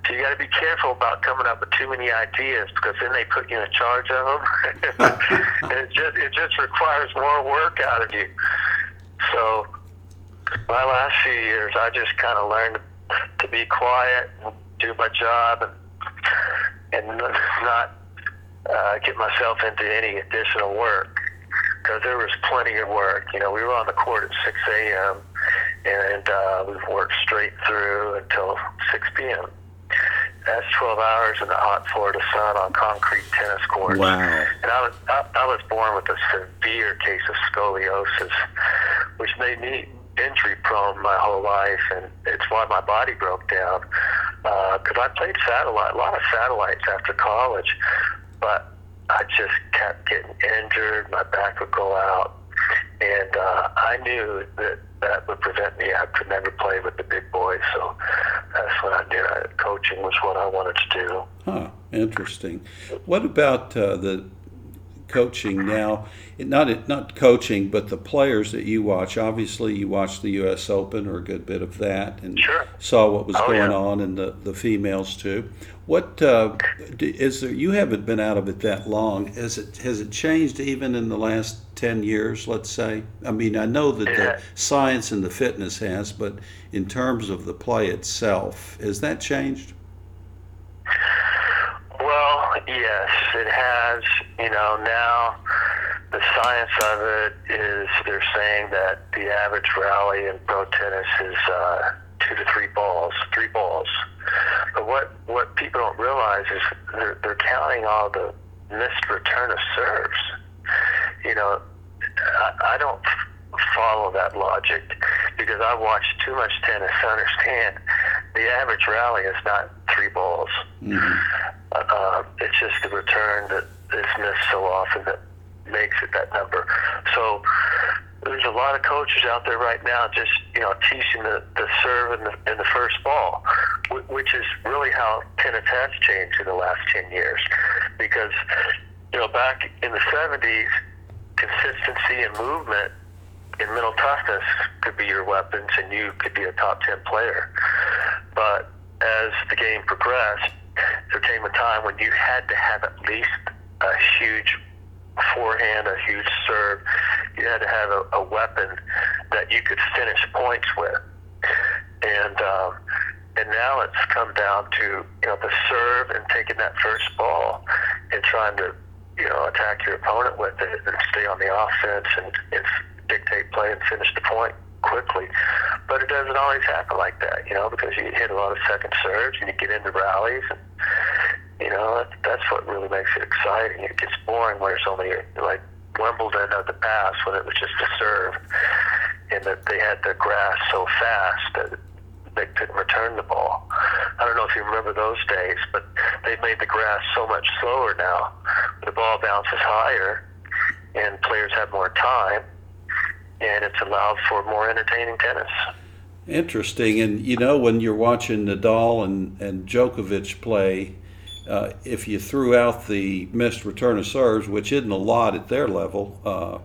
So you got to be careful about coming up with too many ideas because then they put you in charge of them, and it just it just requires more work out of you. So my last few years, I just kind of learned to be quiet and do my job and and not uh, get myself into any additional work because there was plenty of work. You know, we were on the court at 6 a.m. and uh, we worked straight through until 6 p.m. That's 12 hours in the hot Florida sun on concrete tennis courts. Wow. And I was I, I was born with a severe case of scoliosis, which made me injury prone my whole life, and it's why my body broke down. Because I played satellite, a lot of satellites after college, but I just kept getting injured. My back would go out, and uh, I knew that that would prevent me. I could never play with the big boys, so that's what I did. that coaching was what I wanted to do. Huh, interesting. What about uh, the coaching now? It, not not coaching, but the players that you watch. Obviously, you watched the U.S. Open or a good bit of that, and Sure. saw what was Oh, going yeah. on in the, the females too. What uh, is there? You haven't been out of it that long. Has it has it changed even in the last ten years? Let's say. I mean, I know that Yeah. the science and the fitness has, but in terms of the play itself, has that changed? Well, yes, it has. You know, now the science of it is they're saying that the average rally in pro tennis is uh, two to three balls, three balls. But what what people don't realize is they're, they're counting all the missed return of serves. You know, I, I don't follow that logic because I watch too much tennis to understand the average rally is not three balls. Uh, it's just the return that is missed so often that makes it that number. So there's a lot of coaches out there right now just you know teaching the, the serve in the, in the first ball, which is really how tennis has changed in the last 10 years. Because, you know, back in the 70s, consistency and movement in mental toughness could be your weapons and you could be a top 10 player. But as the game progressed, there came a time when you had to have at least a huge forehand, a huge serve. You had to have a, a weapon that you could finish points with. And um, and now it's come down to you know the serve and taking that first ball and trying to you know attack your opponent with it and stay on the offense and, and dictate play and finish the point quickly. But it doesn't always happen like that, you know, because you hit a lot of second serves and you get into rallies and you know that, that's what really makes it exciting. It gets boring when it's only like Wimbledon of the past when it was just a serve and that they had the grass so fast that they couldn't return the ball. I don't know if you remember those days, but they've made the grass so much slower now. The ball bounces higher, and players have more time, and it's allowed for more entertaining tennis. Interesting, and you know when you're watching Nadal and and Djokovic play. Uh, if you threw out the missed return of serves, which isn't a lot at their level, uh,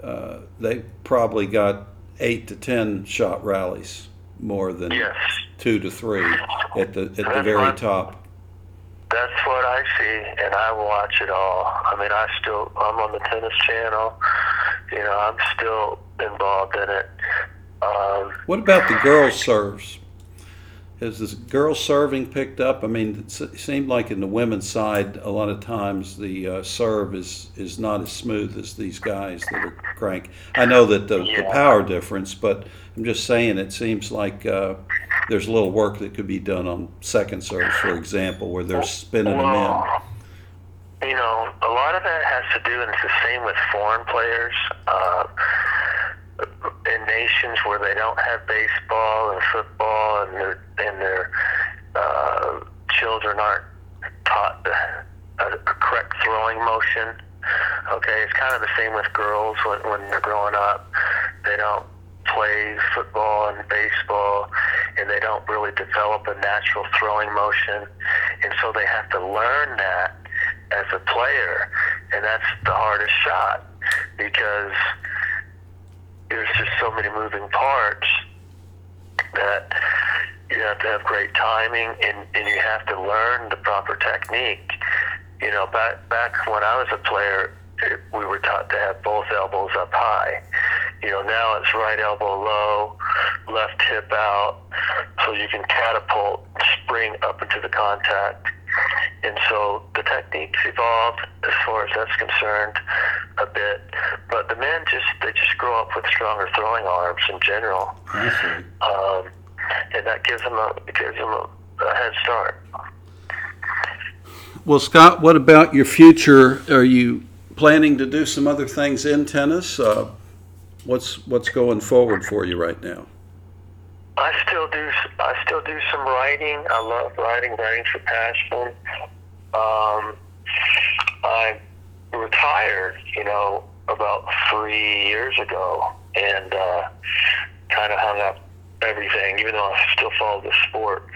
uh, they probably got eight to ten shot rallies more than Yes, two to three at the at the very top. That's what I see, and I watch it all. I mean, I still I'm on the tennis channel. You know, I'm still involved in it. Um, What about the girls' serves? Has this girl serving picked up? I mean, it seemed like in the women's side, a lot of times the uh, serve is is not as smooth as these guys that are crank. I know that the, the power difference, but I'm just saying it seems like uh, there's a little work that could be done on second serves, for example, where they're spinning them in. You know, a lot of that has to do, and it's the same with foreign players. Uh, in nations where they don't have baseball and football, and their and their uh, children aren't taught the, a, a correct throwing motion. Okay, it's kind of the same with girls when when they're growing up. They don't play football and baseball, and they don't really develop a natural throwing motion, and so they have to learn that as a player, and that's the hardest shot because there's just so many moving parts that you have to have great timing and, and you have to learn the proper technique. You know, back back when I was a player, we were taught to have both elbows up high. You know, now it's right elbow low, left hip out, so you can catapult, spring up into the contact. And so the techniques evolved as far as that's concerned a bit. But the men just they just grow up with stronger throwing arms in general, um, and that gives them a gives them a, a head start. Well, Scott, what about your future? Are you planning to do some other things in tennis? Uh, what's what's going forward for you right now? I still do. I still do some writing. I love writing. Writing's a passion. Um, I retired, you know, about three years ago, and uh, kind of hung up everything. Even though I still follow the sport,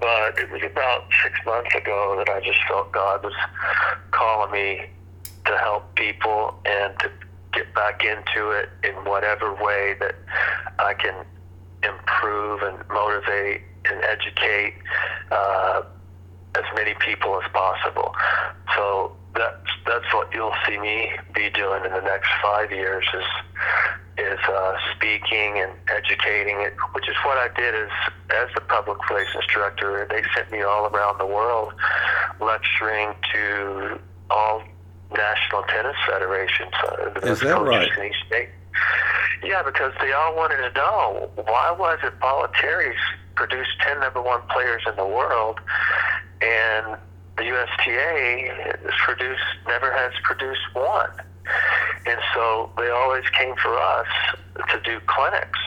but it was about six months ago that I just felt God was calling me to help people and to get back into it in whatever way that I can improve and motivate and educate uh, as many people as possible. So that's that's what you'll see me be doing in the next five years is is uh, speaking and educating it, which is what I did as as the public relations director. They sent me all around the world lecturing to all national tennis federations. Uh, the Is that right? in each state. Yeah, because they all wanted to know why was it Bollettieri's produced ten number one players in the world, and the USTA has produced never has produced one, and so they always came for us to do clinics.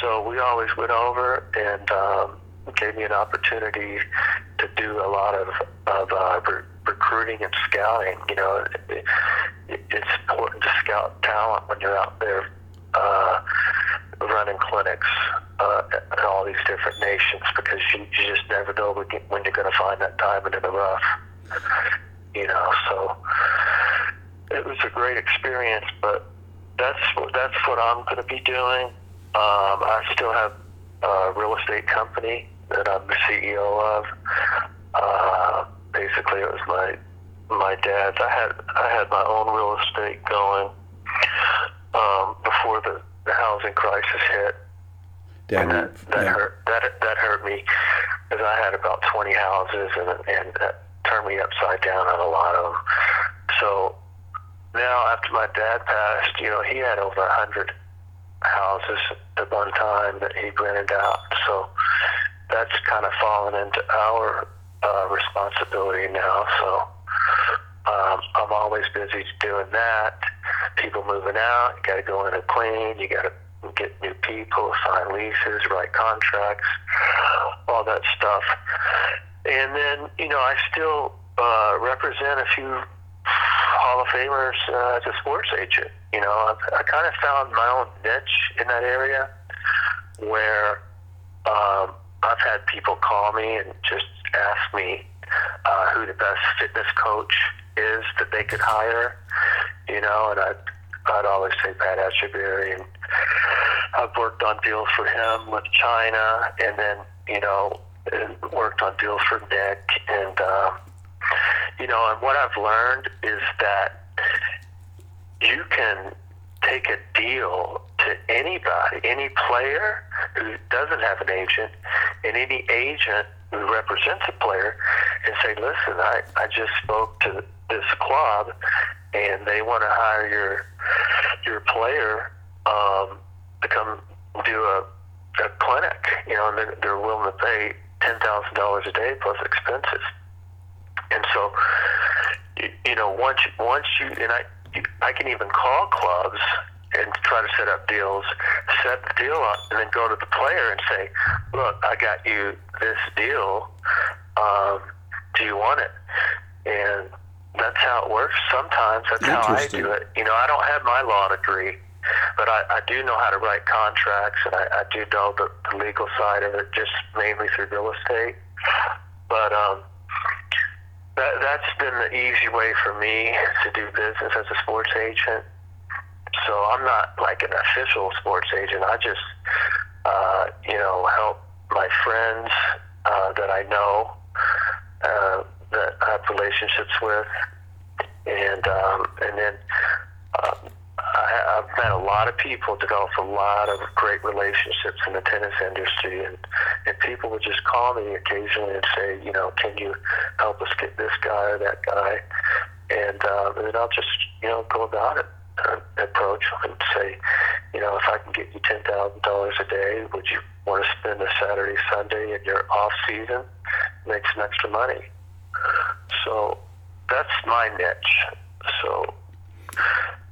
So we always went over and um, gave me an opportunity to do a lot of of uh, re- recruiting and scouting. You know, it, it's important to scout talent when you're out there uh, running clinics uh, in all these different nations because you, you just never know when you- when you're going to find that diamond in the rough. You know, so it was a great experience, but that's that's what I'm going to be doing. Um, I still have a real estate company that I'm the CEO of. Uh, basically, it was my my dad's. I had I had my own real estate going um, before the, the housing crisis hit. And that, that down- hurt that that hurt me because I had about 20 houses and and that turned me upside down on a lot of them. So now after my dad passed, you know, he had over a hundred houses at one time that he rented out. So that's kind of fallen into our uh, responsibility now. So um, I'm always busy doing that. People moving out, you got to go in and clean. You got to get new people, sign leases, write contracts, all that stuff. And then, you know, I still uh, represent a few Hall of Famers uh, as a sports agent. You know, I've, I kind of found my own niche in that area where um, I've had people call me and just ask me uh, who the best fitness coach is that they could hire. You know, and I'd, I'd always say Pat Etcheberry, and I've worked on deals for him with China, and then you know, worked on deals for Nick, and um, you know, and what I've learned is that you can take a deal to anybody, any player who doesn't have an agent, and any agent who represents a player, and say, listen, I, I just spoke to this club, and they want to hire your your player um, to come do a, a clinic, you know, and they're, willing to pay ten thousand dollars a day plus expenses. And so, you, you know, once once you and I, I can even call clubs and try to set up deals, set the deal up, and then go to the player and say, "Look, I got you this deal. Um, do you want it?" And that's how it works. Sometimes that's how I do it. You know, I don't have my law degree, but I, I do know how to write contracts, and I, I do know the, the legal side of it, just mainly through real estate. But um, that, that's been the easy way for me to do business as a sports agent. So I'm not like an official sports agent. I just, uh, you know, help my friends uh, that I know, uh, that I have relationships with, and um, and then uh, I, I've met a lot of people, developed a lot of great relationships in the tennis industry, and and people would just call me occasionally and say, you know, can you help us get this guy or that guy, and, uh, and then I'll just you know go about it, uh, approach and say, you know, if I can get you ten thousand dollars a day, would you want to spend a Saturday, Sunday in your off season, make some extra money? So that's my niche. So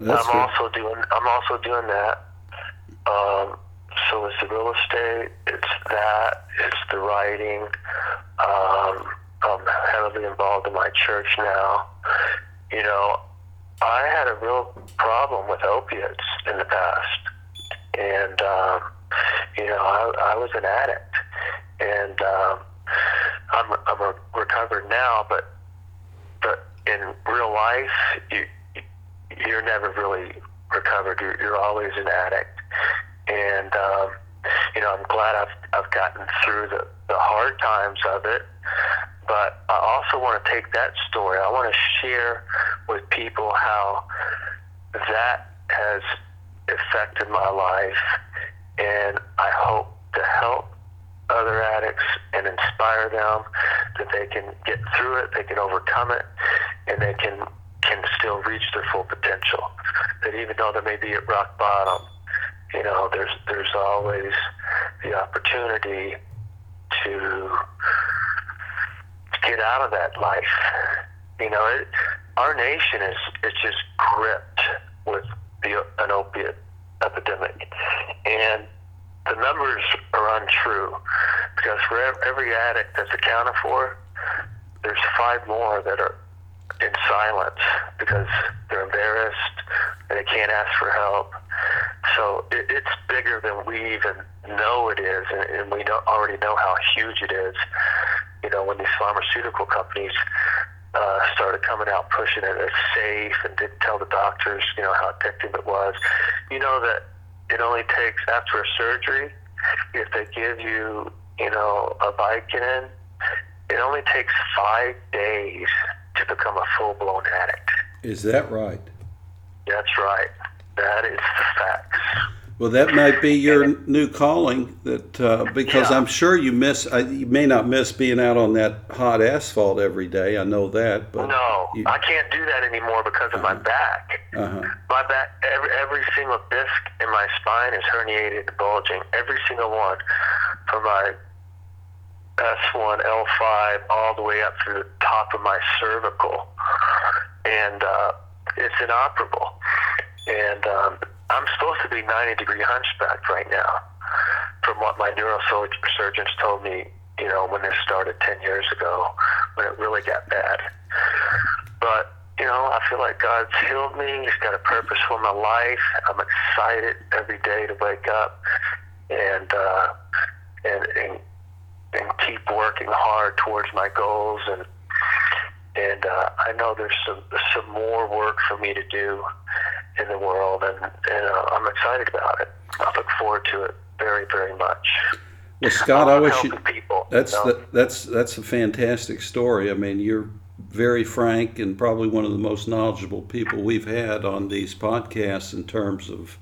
That's I'm good. also doing I'm also doing that. Um, so it's the real estate, it's that, it's the writing. Um, I'm heavily involved in my church now. You know, I had a real problem with opiates in the past, and um, you know, I, I was an addict, and um, I'm I'm a recovered now, but but in real life, you you're never really recovered. You're, you're always an addict, and um, you know I'm glad I've I've gotten through the the hard times of it. But I also want to take that story. I want to share with people how that has affected my life, and I hope to help other addicts and inspire them that they can get through it, they can overcome it, and they can can still reach their full potential. That even though they may be at rock bottom, you know, there's there's always the opportunity to get out of that life. You know, it, our nation is is just gripped with the an opiate epidemic, and the numbers are untrue because for every addict that's accounted for, there's five more that are in silence because they're embarrassed and they can't ask for help. so it, it's bigger than we even know it is, and, and we know, already know how huge it is. You know, when these pharmaceutical companies uh, started coming out pushing it as safe and didn't tell the doctors, you know, how addictive it was. You know that it only takes after a surgery, if they give you, you know, a Vicodin, it only takes five days to become a full blown addict. Is that right? That's right. That is the facts. Well, that might be your new calling. That uh, because Yeah. I'm sure you miss. Uh, you may not miss being out on that hot asphalt every day. I know that, but No, you, I can't do that anymore because of my back. uh-huh. My back, every, every single disc in my spine is herniated bulging. Every single one, from my S1, L5, all the way up to the top of my cervical, and uh, it's inoperable. And um, I'm supposed to be 90 degree hunchback right now, from what my neurosurgeons told me. You know, when this started 10 years ago, when it really got bad. But you know, I feel like God's healed me. He's got a purpose for my life. I'm excited every day to wake up and uh, and and and keep working hard towards my goals. And and uh, I know there's some some more work for me to do in the world, and and uh, I'm excited about it. I look forward to it very very much. Well, Scott, I wish you. people. That's you know? the, that's that's a fantastic story. I mean, you're very frank and probably one of the most knowledgeable people we've had on these podcasts in terms of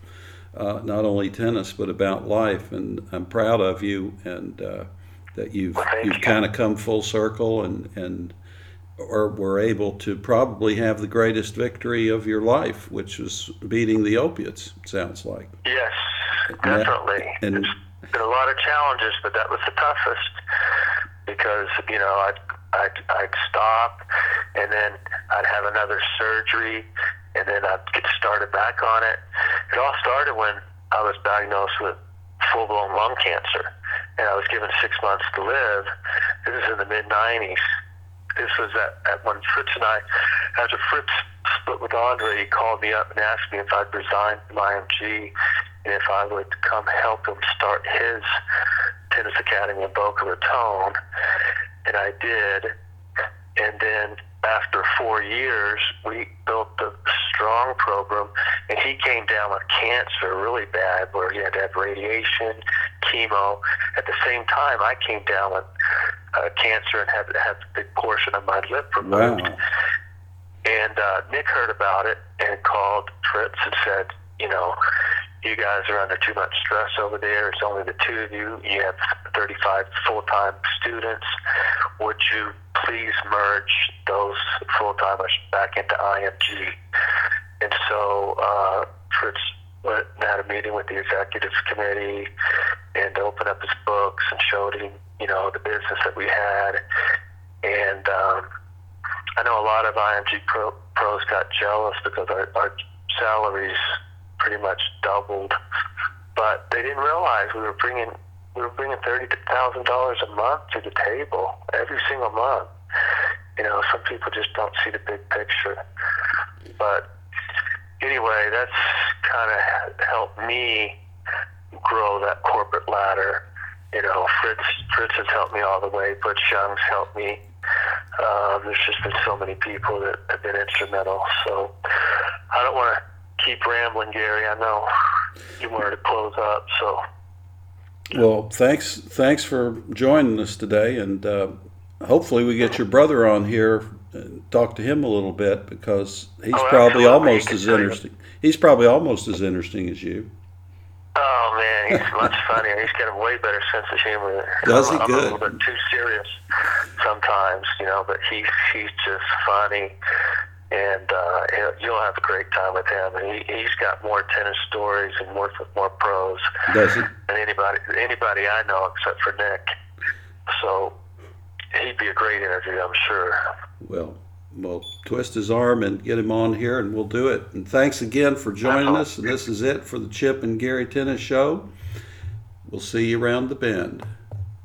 uh, not only tennis but about life. And I'm proud of you and uh, that you've Well, you've you. kind of come full circle and and or were able to probably have the greatest victory of your life, which was beating the opiates. Sounds like. Yes, definitely. and- There's been a lot of challenges, but that was the toughest because you know I'd I'd, I'd stop, and then I'd have another surgery, and then I'd get started back on it. It all started when I was diagnosed with full blown lung cancer, and I was given six months to live. This is in the mid '90s. This was at, at when Fritz and I, after Fritz split with Andre, he called me up and asked me if I'd resign from IMG and if I would come help him start his tennis academy in Boca Raton. And I did. And then after four years, we built a strong program. And he came down with cancer really bad, where he had to have radiation, chemo. At the same time, I came down with uh, cancer and had have a big portion of my lip removed. Wow. And uh, Nick heard about it and called Fritz and said, you know, you guys are under too much stress over there. It's only the two of you. You have 35 full-time students. Would you please merge those full-timers back into IMG? And so uh, Fritz went and had a meeting with the executive committee and opened up his books and showed him, you know, the business that we had. And um, I know a lot of IMG pro, pros got jealous because our, our salaries pretty much doubled, but they didn't realize we were bringing we were bringing thirty thousand dollars a month to the table every single month. You know, some people just don't see the big picture. But anyway, that's kind of helped me grow that corporate ladder. You know, Fritz Fritz has helped me all the way. Butch Young's helped me. Um, there's just been so many people that have been instrumental. So I don't want to keep rambling, Gary. I know you wanted to close up. So Well, thanks thanks for joining us today, and uh, hopefully we get your brother on here and talk to him a little bit because he's Oh, probably almost as can tell you. interesting. He's probably almost as interesting as you. Oh man, he's much funnier. He's got a way better sense of humor. Does he? I'm Good. a little bit too serious sometimes, you know, but he's he's just funny, and uh, you'll have a great time with him. And he, he's got more tennis stories and works with more pros Does he? than anybody anybody I know except for Nick. So he'd be a great interview, I'm sure. Well, well, twist his arm and get him on here, and we'll do it. And thanks again for joining us. And this is it for the Chip and Gary Tennis Show. We'll see you around the bend.